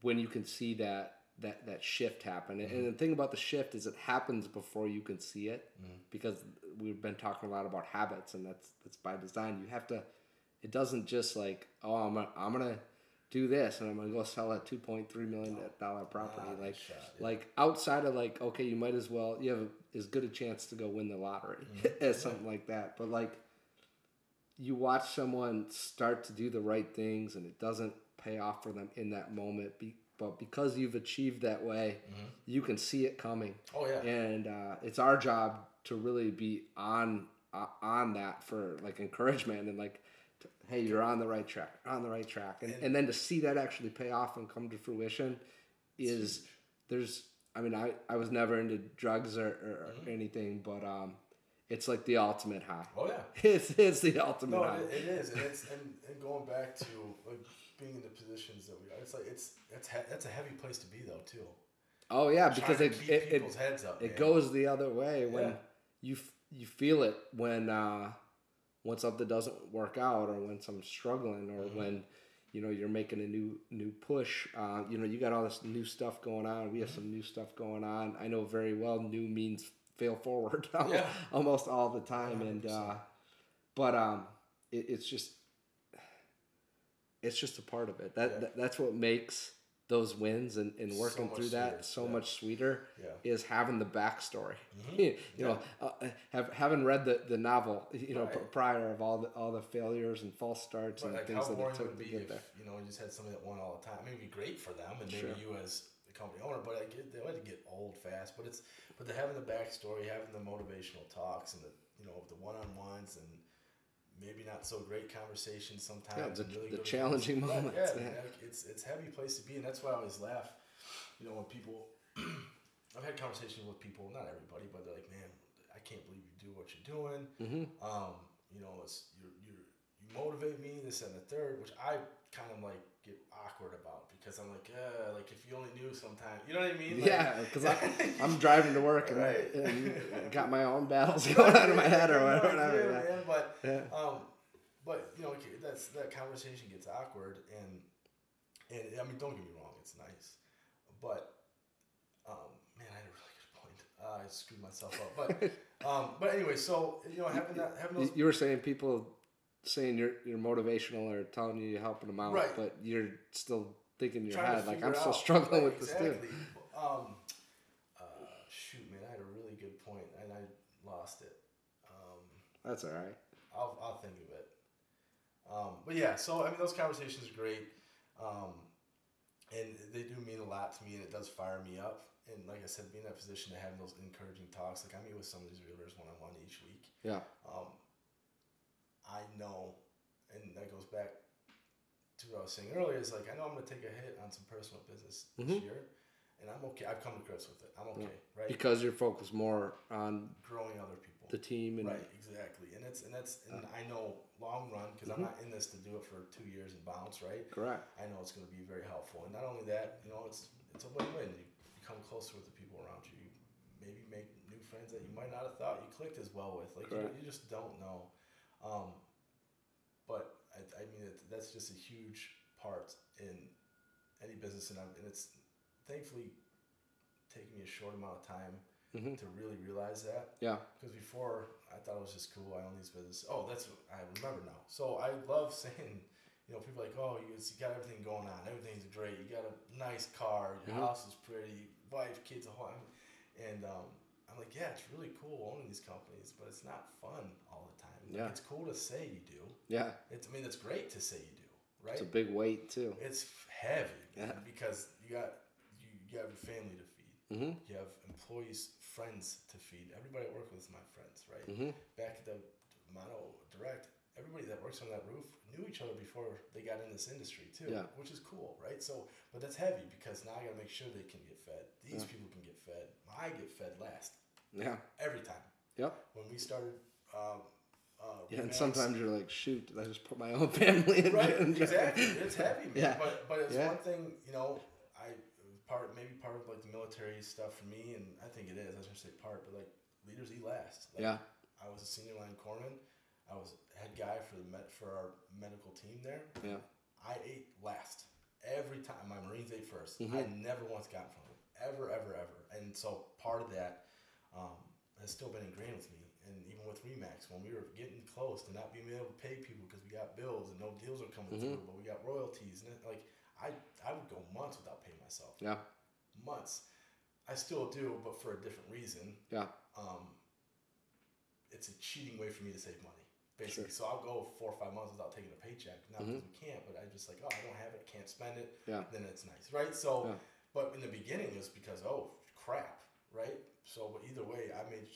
when you can see that that that shift happen. And the thing about the shift is it happens before you can see it because we've been talking a lot about habits, and that's that's by design. You have to. It doesn't just like oh I'm gonna, I'm gonna do this and I'm gonna go sell a two point three million dollar property
Ah,
like
shot, yeah.
like outside of like okay you might as well you have as good a chance to go win the lottery as something like that but like you watch someone start to do the right things and it doesn't pay off for them in that moment be, but because you've achieved that way you can see it coming
Oh yeah,
and uh, it's our job to really be on uh, on that for like encouragement and like t- hey you're on the right track on the right track and, and then to see that actually pay off and come to fruition is there's i mean i, I was never into drugs or, or, or anything but um it's like the ultimate high
oh yeah.
it's, it's the ultimate
No,
high
it, it is, and it's and, and going back to like being in the positions that we are. It's like it's it's he- that's a heavy place to be though too.
oh yeah because
to
it, it, it,
heads up.
it
man.
goes the other way when
Yeah.
You f- you feel it when uh, when something doesn't work out or when someone's struggling or
Mm-hmm.
when you know you're making a new new push. Uh, you know you got all this new stuff going on. We have
Mm-hmm.
some new stuff going on. I know very well new means fail forward
Yeah.
almost all the time and uh, but um it, it's just it's just a part of it. That,
Yeah.
that that's what makes those wins and, and working
much
through that so
yeah.
much sweeter
Yeah.
is having the backstory.
Mhm.
you know, uh, have having read the, the novel, you know,
Right.
pr- prior of all the all the failures and false starts
But
and
like,
things that it took to get
if
there.
you know you just had somebody that won all the time? I mean, it'd be great for them, and maybe
Sure.
you as the company owner. But like, it, they would get old fast. But it's but the having the backstory, having the motivational talks, and the you know the one on ones, and maybe not so great conversations sometimes.
the-
and really
the challenging
Right,
moments,
Yeah,
yeah.
it's it's heavy place to be, and that's why I always laugh. You know, when people, I've had conversations with people, not everybody, but they're like, "Man, I can't believe you do what you're doing."
hmm
um, you know, it's you you you motivate me this and the third, which I kind of like get awkward about because I'm like, uh, like if you only knew sometimes, you know what I mean? Like,
Yeah, because I'm driving to work and,
Right.
and got my own battles going on in my head or whatever. yeah.
man, but
Yeah.
um, but you know, that's that conversation gets awkward, and and I mean, don't get me wrong, it's nice, but um, man, I had a really good point. Uh, I screwed myself up, but um, but anyway, so you know, having that having those
You were saying people saying you're you're motivational or telling you you're helping them out,
Right.
but you're still thinking in your head like I'm still struggling
right,
with this
exactly.
too.
Um, uh, shoot, man, I had a really good point and I lost it. Um,
That's all right.
I'll, I'll think of it. Um, but yeah, so I mean, those conversations are great, um, and they do mean a lot to me, and it does fire me up. And like I said, being in that position to have those encouraging talks, like I meet with some of these realtors one on one each week.
Yeah.
I know, and that goes back to what I was saying earlier. Is like I know I'm going to take a hit on some personal business
Mhm.
this year, and I'm okay. I've come to grips with it. I'm okay, right?
Because you're focused more on
Growing other people.
the team and
Right, exactly, and it's and that's and I know long run because
Mm-hmm.
I'm not in this to do it for two years and bounce, right?
correct.
I know it's going to be very helpful, and not only that, you know, it's it's a win-win. You become closer with the people around you. You maybe make new friends that you might not have thought you clicked as well with. Like you, you just don't know. Um, but I, I mean, it, that's just a huge part in any business, and, I'm, and it's thankfully taken me a short amount of time
Mhm.
to really realize that.
Yeah.
Because before I thought it was just cool. I own these businesses. Oh, that's what I remember now. So I love saying, you know, people are like, oh, you, you got everything going on. Everything's great. You got a nice car. Your
Mhm.
house is pretty. Wife, kids, a whole. And um, I'm like, yeah, it's really cool owning these companies, but it's not fun all the time. Like,
Yeah.
It's cool to say you do.
Yeah.
It's. I mean, it's great to say you do. Right.
It's a big weight too.
It's heavy.
Yeah.
Because you got you, you have your family to feed.
Mm-hmm.
You have employees, friends to feed. Everybody I work with is my friends, right?
Mm-hmm.
Back at the Motto Direct, everybody that works on that roof knew each other before they got in this industry too,
Yeah.
which is cool, right? So, but that's heavy because now I got to make sure they can get fed. These
Yeah.
people can get fed. I get fed last
Yeah.
every time.
Yep.
When we started, um, uh,
Yeah, and sometimes you're like, shoot, I just put my own family in
right, exactly. It's heavy, man.
Yeah.
But but it's
Yeah.
one thing, you know. I part maybe part of like the military stuff for me, and I think it is. I was gonna say part, but like leaders eat last. Like,
Yeah.
I was a senior line corpsman. I was head guy for the med, for our medical team there.
Yeah.
I ate last every time. My Marines ate 1st
Mhm.
I never once got in front of them, ever, ever, ever. And so part of that um, has still been ingrained with me. And even with Remax, when we were getting close to not being able to pay people because we got bills and no deals are coming
Mhm.
through, but we got royalties, and it, like I, I would go months without paying myself.
Yeah.
Months. I still do, but for a different reason
Yeah.
um, it's a cheating way for me to save money, basically. So I'll go four or five months without taking a paycheck, not because we can't, but I just like, oh, I don't have it, can't spend it.
Yeah.
Then it's nice, right? So,
Yeah.
but in the beginning, it was because oh crap, right? So, but either way, I made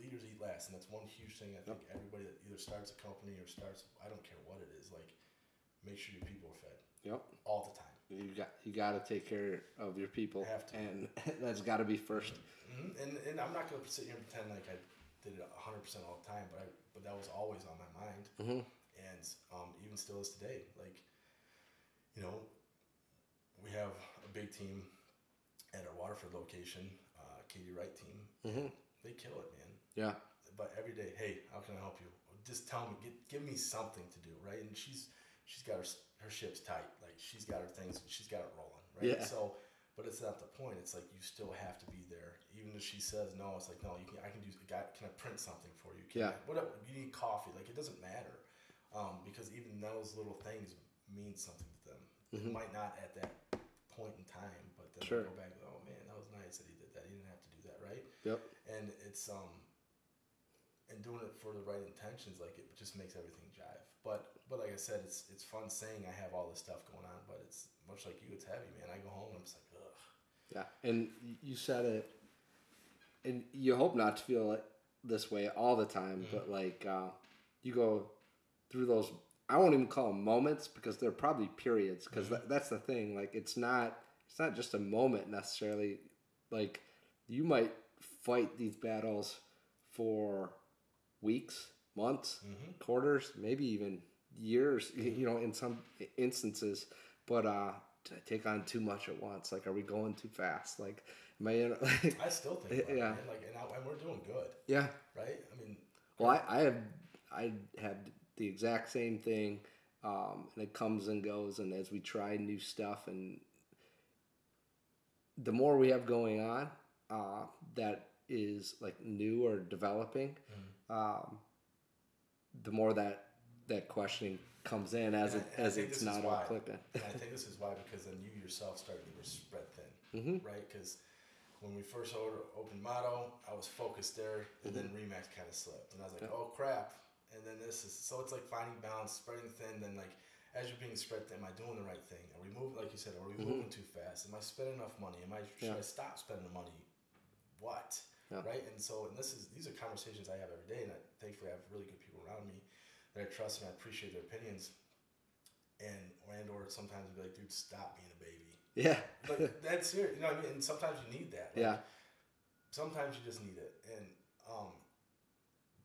leaders eat last, and that's one huge thing. I think everybody that either starts a company or starts, I don't care what it is, like make sure your people are fed
Yep.
all the time.
You got you got to take care of your people,
Have to.
and that's got to be 1st
hmm And and I'm not gonna sit here and pretend like I did it 100 percent all the time, but I but that was always on my mind.
Mm-hmm.
and um, even still is today. Like, you know, we have a big team at our Waterford location, uh, Katie Wright team.
Mm-hmm.
They kill it, man.
Yeah.
But every day, hey, how can I help you? Just tell me, get, give me something to do, right? And she's she's got her her ship's tight. Like she's got her things, she's got it rolling, right?
Yeah.
So, but it's not the point. It's like you still have to be there, even if she says no. It's like no, you can. I can do. Can I print something for you? Can
Yeah.
I, whatever. You need coffee. Like it doesn't matter, um, because even those little things mean something to them. It might not at that point in time, but then
Sure.
they go back. Oh man, that was nice that he did that. He didn't have to do that, right?
Yep.
and it's um and doing it for the right intentions like it just makes everything jive but but like i said it's it's fun saying i have all this stuff going on but it's much like you it's heavy man i go home and i'm just like ugh
Yeah, and you said it, and you hope not to feel it this way all the time, but like uh, you go through those. I won't even call them moments because they're probably periods. Because that, that's the thing. Like it's not. It's not just a moment necessarily. Like you might fight these battles for weeks, months, quarters, maybe even years. y- You know, in some instances, but uh, to take on too much at once. Like, are we going too fast? Like, am I in? Like,
i still think about
Yeah.
it, like and, I, and we're doing good
yeah.
right i mean
Well, I, I have I had the exact same thing, um, and it comes and goes. And as we try new stuff, and the more we have going on, uh, that is like new or developing, um, the more that that questioning comes in as
And
it
I-
as it's not all clicking.
i think this is why because then you yourself started to spread thin
Mm-hmm.
right? Because when we first ordered open motto i was focused there and then remax kind of slipped and i was like oh crap. And then this is so it's like finding balance spreading thin then like as you're being spread thin am i doing the right thing? Are we moving like you said are we moving too fast? Am i spending enough money? Am i should
Yeah.
i stop spending the money? What
Yeah.
right and so and this is these are conversations i have every day and I, thankfully i have really good people around me that i trust and i appreciate their opinions and and or sometimes I'll be like dude stop being a baby
Yeah,
like that's serious. You know what I mean? And sometimes you need that. Like,
yeah,
Sometimes you just need it, and um,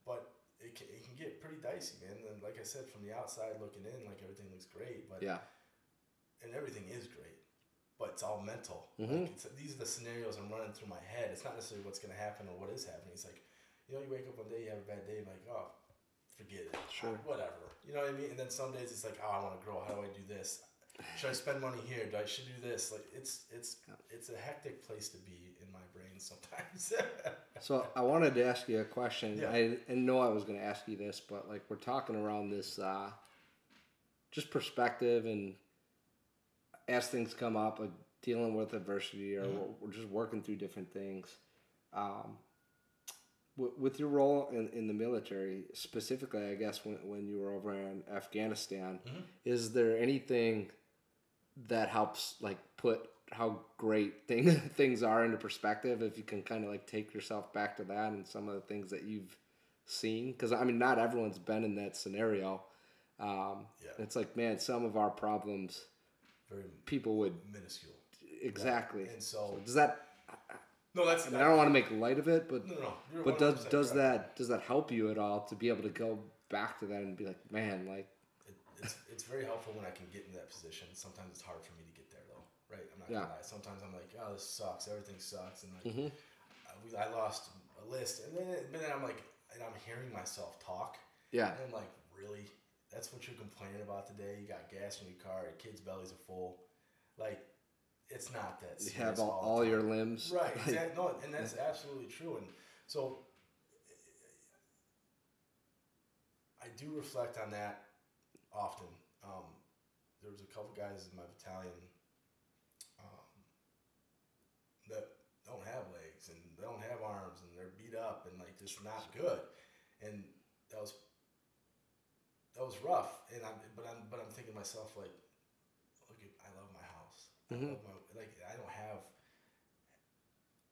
but it can, it can get pretty dicey, man. And like I said, from the outside looking in, like everything looks great, but
yeah,
and everything is great, but it's all mental.
Mhm.
Like it's, these are the scenarios I'm running through my head. It's not necessarily what's going to happen or what is happening. It's like, you know, you wake up one day, you have a bad day, and like, oh, forget it.
Sure.
Whatever. You know what I mean? And then some days it's like, oh, I want to grow. How do I do this? Should I spend money here? Do I should do this? Like it's it's it's a hectic place to be in my brain sometimes.
So I wanted to ask you a question.
Yeah.
I didn't know I was going to ask you this, but like we're talking around this, uh, just perspective and as things come up, like dealing with adversity or we're, we're just working through different things. Um, with, with your role in, in the military, specifically, I guess when, when you were over in Afghanistan, is there anything that helps like put how great thing, things are into perspective if you can kind of like take yourself back to that and some of the things that you've seen because i mean not everyone's been in that scenario um,
Yeah.
it's like man some of our problems
Very
people would
minuscule.
exactly
And so-
does that
No, that's
I, mean, I don't want to make light of it but
No, no, no.
But does does
correct.
that does that help you at all to be able to go back to that and be like man like
it, it's, it's very helpful when I can get in that position. Sometimes it's hard for me to get there though, right? I'm not
Yeah.
gonna lie. Sometimes I'm like, oh, this sucks. Everything sucks, and like,
Mm-hmm.
I, we, I lost a list, and then but then I'm like, and I'm hearing myself talk,
yeah
and I'm like, really? That's what you're complaining about today? You got gas in your car, your kids' bellies are full, like. It's not that.
you have all,
the
all your limbs
Right.
like,
Exactly. No, and that's absolutely true. And so I do reflect on that often. Um, there was a couple guys in my battalion um, that don't have legs and they don't have arms and they're beat up and like just not good. And that was that was rough. And I'm but I'm but I'm thinking to myself like, look, at, I love my house. I
Mhm.
love my like I don't have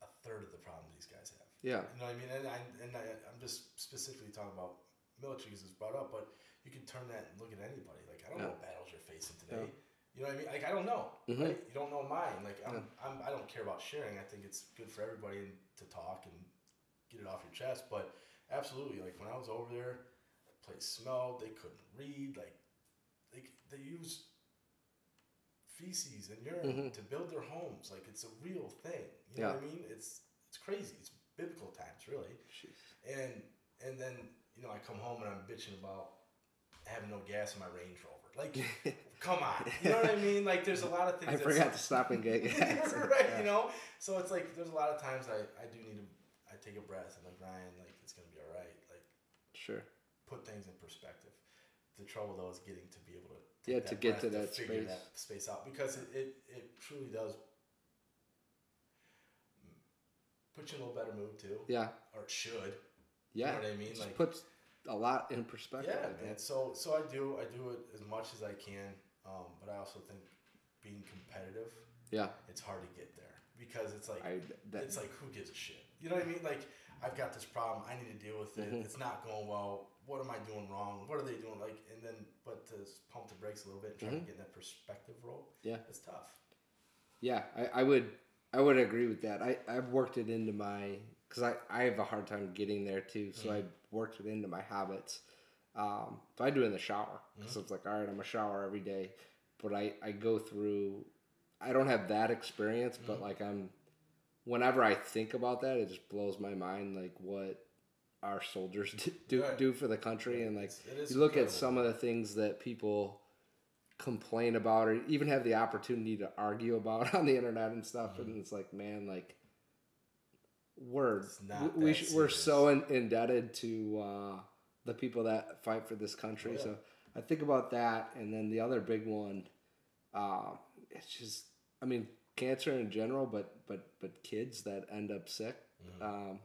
a third of the problem these guys have.
yeah
You know what I mean? And I and I, I'm just specifically talking about military because it's brought up, but you can turn that and look at anybody. Like I don't know what battles you're facing today. You know what I mean? Like I don't know.
Mhm.
Right? You don't know mine. Like I'm, I'm I don't care about sharing. I think it's good for everybody to talk and get it off your chest. But absolutely, like when I was over there, the place smelled. They couldn't read. Like they they used feces and urine mm-hmm. to build their homes. Like it's a real thing. You know what I mean? It's it's crazy. It's biblical times, really.
Jeez.
And and then you know I come home and I'm bitching about having no gas in my Range Rover. Like, come on, you know what I mean? Like, there's a lot of things.
i forgot to stop and get gas
right,
Yeah.
you know. So it's like there's a lot of times I I do need to I take a breath and like Ryan, like it's gonna be all right. Like
sure
put things in perspective. the trouble though is getting to be able to
Yeah, to get to that
figure
space.
that space out because it, it, it truly does put you in a little better mood too,
Yeah.
or it should.
Yeah.
what I mean?
Just
Like-
puts a lot in perspective.
Yeah, man. So so I do I do it as much as I can, um, but I also think being competitive,
Yeah.
it's hard to get there because it's like
I that,
it's like who gives a shit? You know what I mean? Like I've got this problem, I need to deal with it.
Mhm.
It's not going well. What am I doing wrong? What are they doing? Like and then but to pump the brakes a little bit and try
Mhm.
to get in that perspective role.
Yeah.
it's tough.
Yeah, I, I would I would agree with that. I, I've worked it into my because I, I have a hard time getting there too. So I've worked it into my habits. Um, so I do it in the shower. So it's like, all right, I'm a shower every day, but I, I go through. I don't have that experience, but like I'm. Whenever I think about that, it just blows my mind. Like what our soldiers do do,
Right.
do for the country, and like
It's- it is
you look at some of the things that people complain about or even have the opportunity to argue about on the internet and stuff and it's like man like we're we, we
that
sh- we're so in, indebted to uh, the people that fight for this country
Oh, yeah.
so i think about that and then the other big one uh, it's just i mean cancer in general but but but kids that end up sick
Mm-hmm.
um,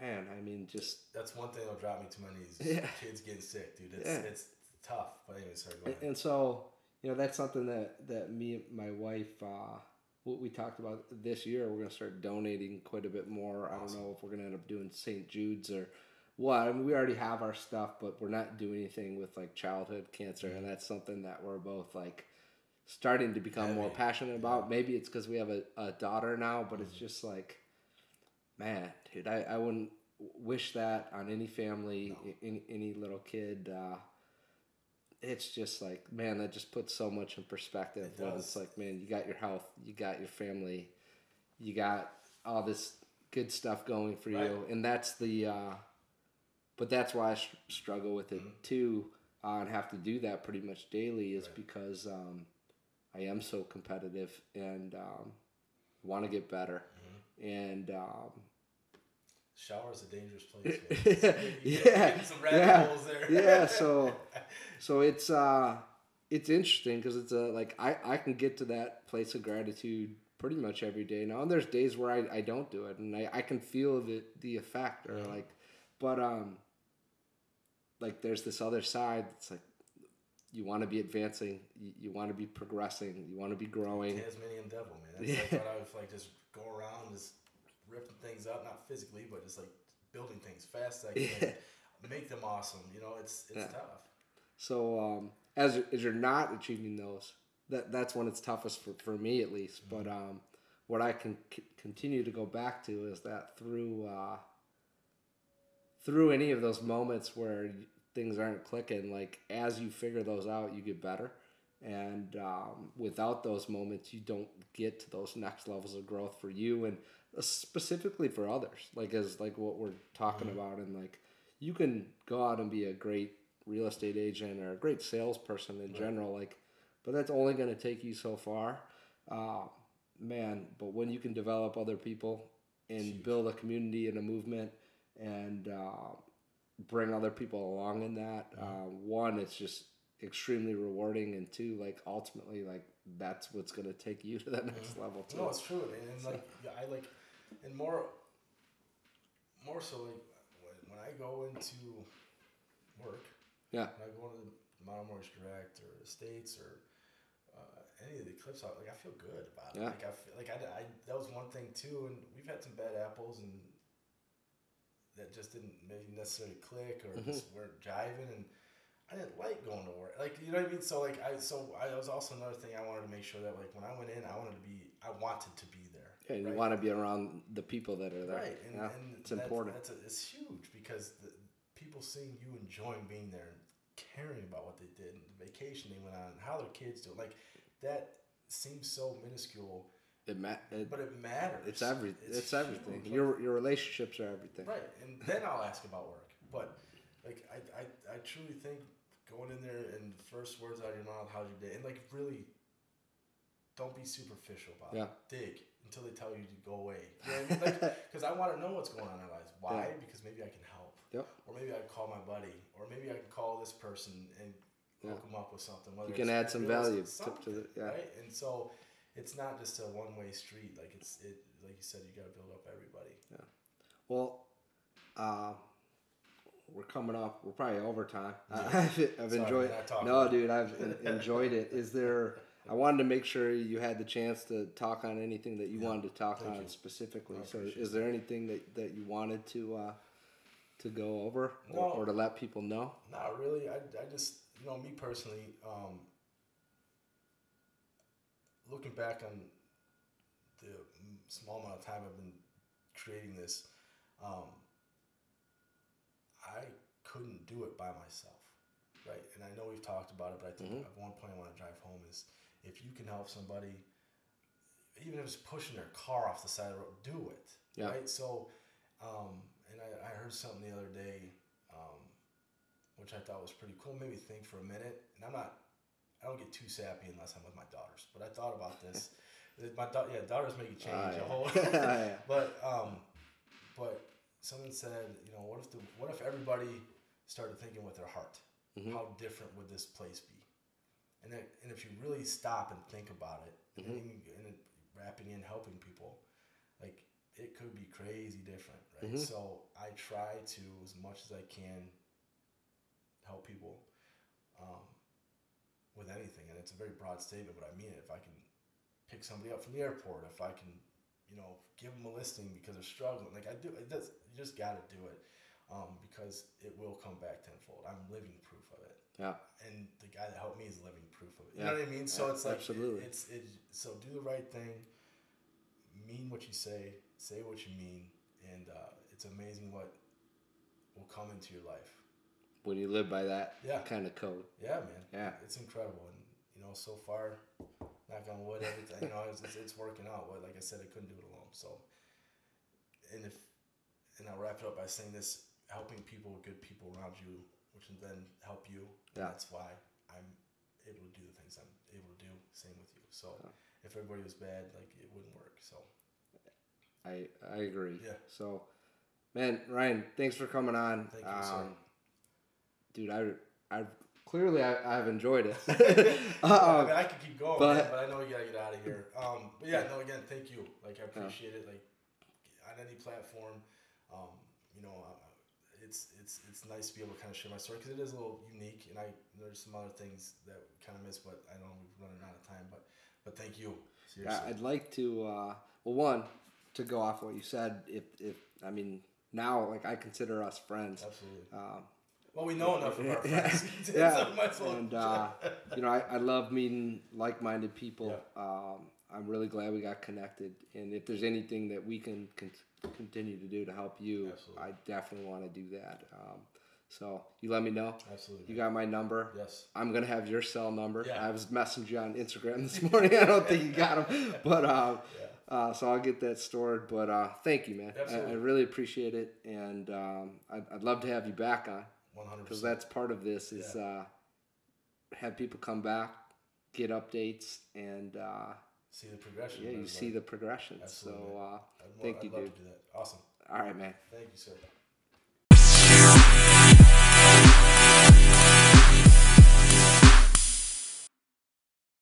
man i mean just
That's one thing that'll drop me to my knees.
Yeah.
Kids getting sick, dude. It's
Yeah.
it's tough. But anyway, sorry.
And, and so, you know, that's something that, that me and my wife, uh, what we talked about this year, we're going to start donating quite a bit more. I don't know if we're going to end up doing St. Jude's or what. I mean, we already have our stuff, but we're not doing anything with like childhood cancer. And that's something that we're both like starting to become more passionate about. Maybe it's because we have a, a daughter now, but it's just like, man, dude, I, I wouldn't wish that on any family, any, any little kid. Uh, it's just like, man, that just puts so much in perspective.
It.
It's like, man, you got your health, you got your family, you got all this good stuff going for you, and that's the. Uh, but that's why I str- struggle with it
Mm-hmm.
too, uh, and have to do that pretty much daily, is because um, I am so competitive and um, want to get better,
Mm-hmm.
and um,
is a dangerous place.
Yeah, yeah,
there.
yeah. So, so it's uh, it's interesting because it's a like I I can get to that place of gratitude pretty much every day now, and there's days where I, I don't do it, and I, I can feel the the effect or like, but um, like there's this other side. It's like you want to be advancing, you, you want to be progressing, you want to be growing.
Tasmanian devil, man. That's like what I would like just go around just ripping things up, not physically, but just like building things fast as I can. Make them awesome. You know, it's it's
Yeah.
tough.
So um, as as you're not achieving those, that that's when it's toughest for, for me at least. But um, what I can c- continue to go back to is that through uh, through any of those moments where things aren't clicking, like as you figure those out, you get better. And um, without those moments, you don't get to those next levels of growth for you and uh, specifically for others. Like as like what we're talking about, and like you can go out and be a great real estate agent or a great salesperson in general, like, but that's only going to take you so far, uh, man. But when you can develop other people and build a community and a movement and uh, bring other people along in that, uh, one, it's just extremely rewarding, and two, like ultimately, like that's what's going to take you to that next level too.
No, it's true, man. And like yeah, I like, and more, more so like when, when I go into work,
yeah,
when I go into Motto Mortgage Direct or Estates or uh, any of the clips out, like I feel good about it.
Yeah.
Like I feel like I, I that was one thing too, and we've had some bad apples and that just didn't maybe necessarily click or
Mm-hmm.
just weren't jiving and. I didn't like going to work, like you know what I mean. So like I, so I was also another thing I wanted to make sure that like when I went in, I wanted to be, I wanted to be there.
and you
right?
want to be around the people that are there.
Right, and,
yeah,
and
it's
that's,
important.
That's a, it's huge because the people seeing you enjoying being there and caring about what they did, and the vacation they went on, and how their kids do, like that seems so minuscule,
It, ma- it,
but it matters.
it's every it's,
huge.
everything.
Like,
Your your relationships are everything.
right, and then I'll ask about work. But like I, I, I truly think going in there and the first words out of your mouth, how's your day, and like really. Don't be superficial about
Yeah.
it. Dig until they tell you to go away. You know I mean? Like, because I want to know what's going on in their lives. Why?
Yeah.
Because maybe I can help.
Yep.
Or maybe I can call my buddy, or maybe I can call this person and hook them up with something. Whether
You can add some value to- to the- yeah.
Right, and so it's not just a one way street. Like it's it, like you said, you got to build up everybody. Yeah.
Well, uh, we're coming up. We're probably overtime. I've, I've
Sorry,
enjoyed. No, dude, I've enjoyed it. Is there? I wanted to make sure you had the chance to talk on anything that you wanted to talk
Thank
on
you.
specifically. So, is there anything that, that you wanted to uh, to go over
No.
or, or to let people know?
Not really. I, I just, you know, me personally, um, looking back on the small amount of time I've been creating this, um, I couldn't do it by myself, right? And I know we've talked about it, but I think
Mhm.
at one point I want to drive home is if you can help somebody, even if it's pushing their car off the side of the road, do it,
Yeah.
right? So, um, and I, I heard something the other day, um, which I thought was pretty cool. Made me think for a minute, and I'm not, I don't get too sappy unless I'm with my daughters. But I thought about this. my da- yeah, daughters make you change
Ah,
a
yeah.
whole.
Yeah.
But um, but someone said, you know, what if the what if everybody started thinking with their heart?
Mhm.
How different would this place be? And then, and if you really stop and think about it, and,
Mhm.
then and wrapping in helping people, like it could be crazy different, right?
Mhm.
So I try to as much as I can help people um, with anything, and it's a very broad statement, but I mean it. If I can pick somebody up from the airport, if I can, you know, give them a listing because they're struggling, like I do, it does. You just got to do it um, because it will come back tenfold. I'm living proof of it,
Yeah.
and the guy that helped me is living proof of it. You
Yeah.
know what I mean? So
Yeah,
it's like
absolutely.
it's it. So do the right thing, mean what you say, say what you mean, and uh, it's amazing what will come into your life.
When you live by that
Yeah.
kind of code.
Yeah, man.
Yeah.
It's incredible, and you know, so far, knock on wood, everything. You know, it's, it's, it's working out. But like I said, I couldn't do it alone. So, and if, and I'll wrap it up by saying this: helping people good people around you, which will then help you.
Yeah.
That's why I'm able to do the things I'm able to do. Same with you. So,
Yeah.
if everybody was bad, like it wouldn't work. So,
I I agree.
Yeah.
So, man, Ryan, thanks for coming on.
Thank you, sir.
Um, um, dude, I I clearly I, I've enjoyed it.
I,
um,
mean, I could keep going,
but-
man, but I know we gotta get out of here. Um, but yeah, no, again, thank you. Like I appreciate it. Like on any platform, um, you know, uh, it's it's it's nice to be able to kind of share my story because it is a little unique, and I there's some other things that we kind of miss, but I know we're running out of time. But but thank you.
yeah, I'd like to. Uh, well, one to go off what you said. If if I mean now, like I consider us friends.
Absolutely.
Um,
Well, we know enough of our
yeah,
friends.
Yeah. and uh, you know, I, I love meeting like-minded people. Um, I'm really glad we got connected. And if there's anything that we can con- continue to do to help you,
Absolutely.
I definitely want to do that. Um, so you let me know.
Absolutely.
You got my number.
yes.
I'm gonna have your cell number.
Yeah.
I was messaging you on Instagram this morning. I don't think you got them, but uh,
Yeah.
uh, so I'll get that stored. But uh, thank you, man. I, I really appreciate it, and um, I'd, I'd love to have you back on
One hundred
because that's part of this is uh, have people come back, get updates, and uh,
See the progression.
yeah, you see the progression.
Absolutely.
So uh,
I'd,
thank
I'd
you,
love
dude.
to do that. Awesome.
all right, man.
Thank you, sir.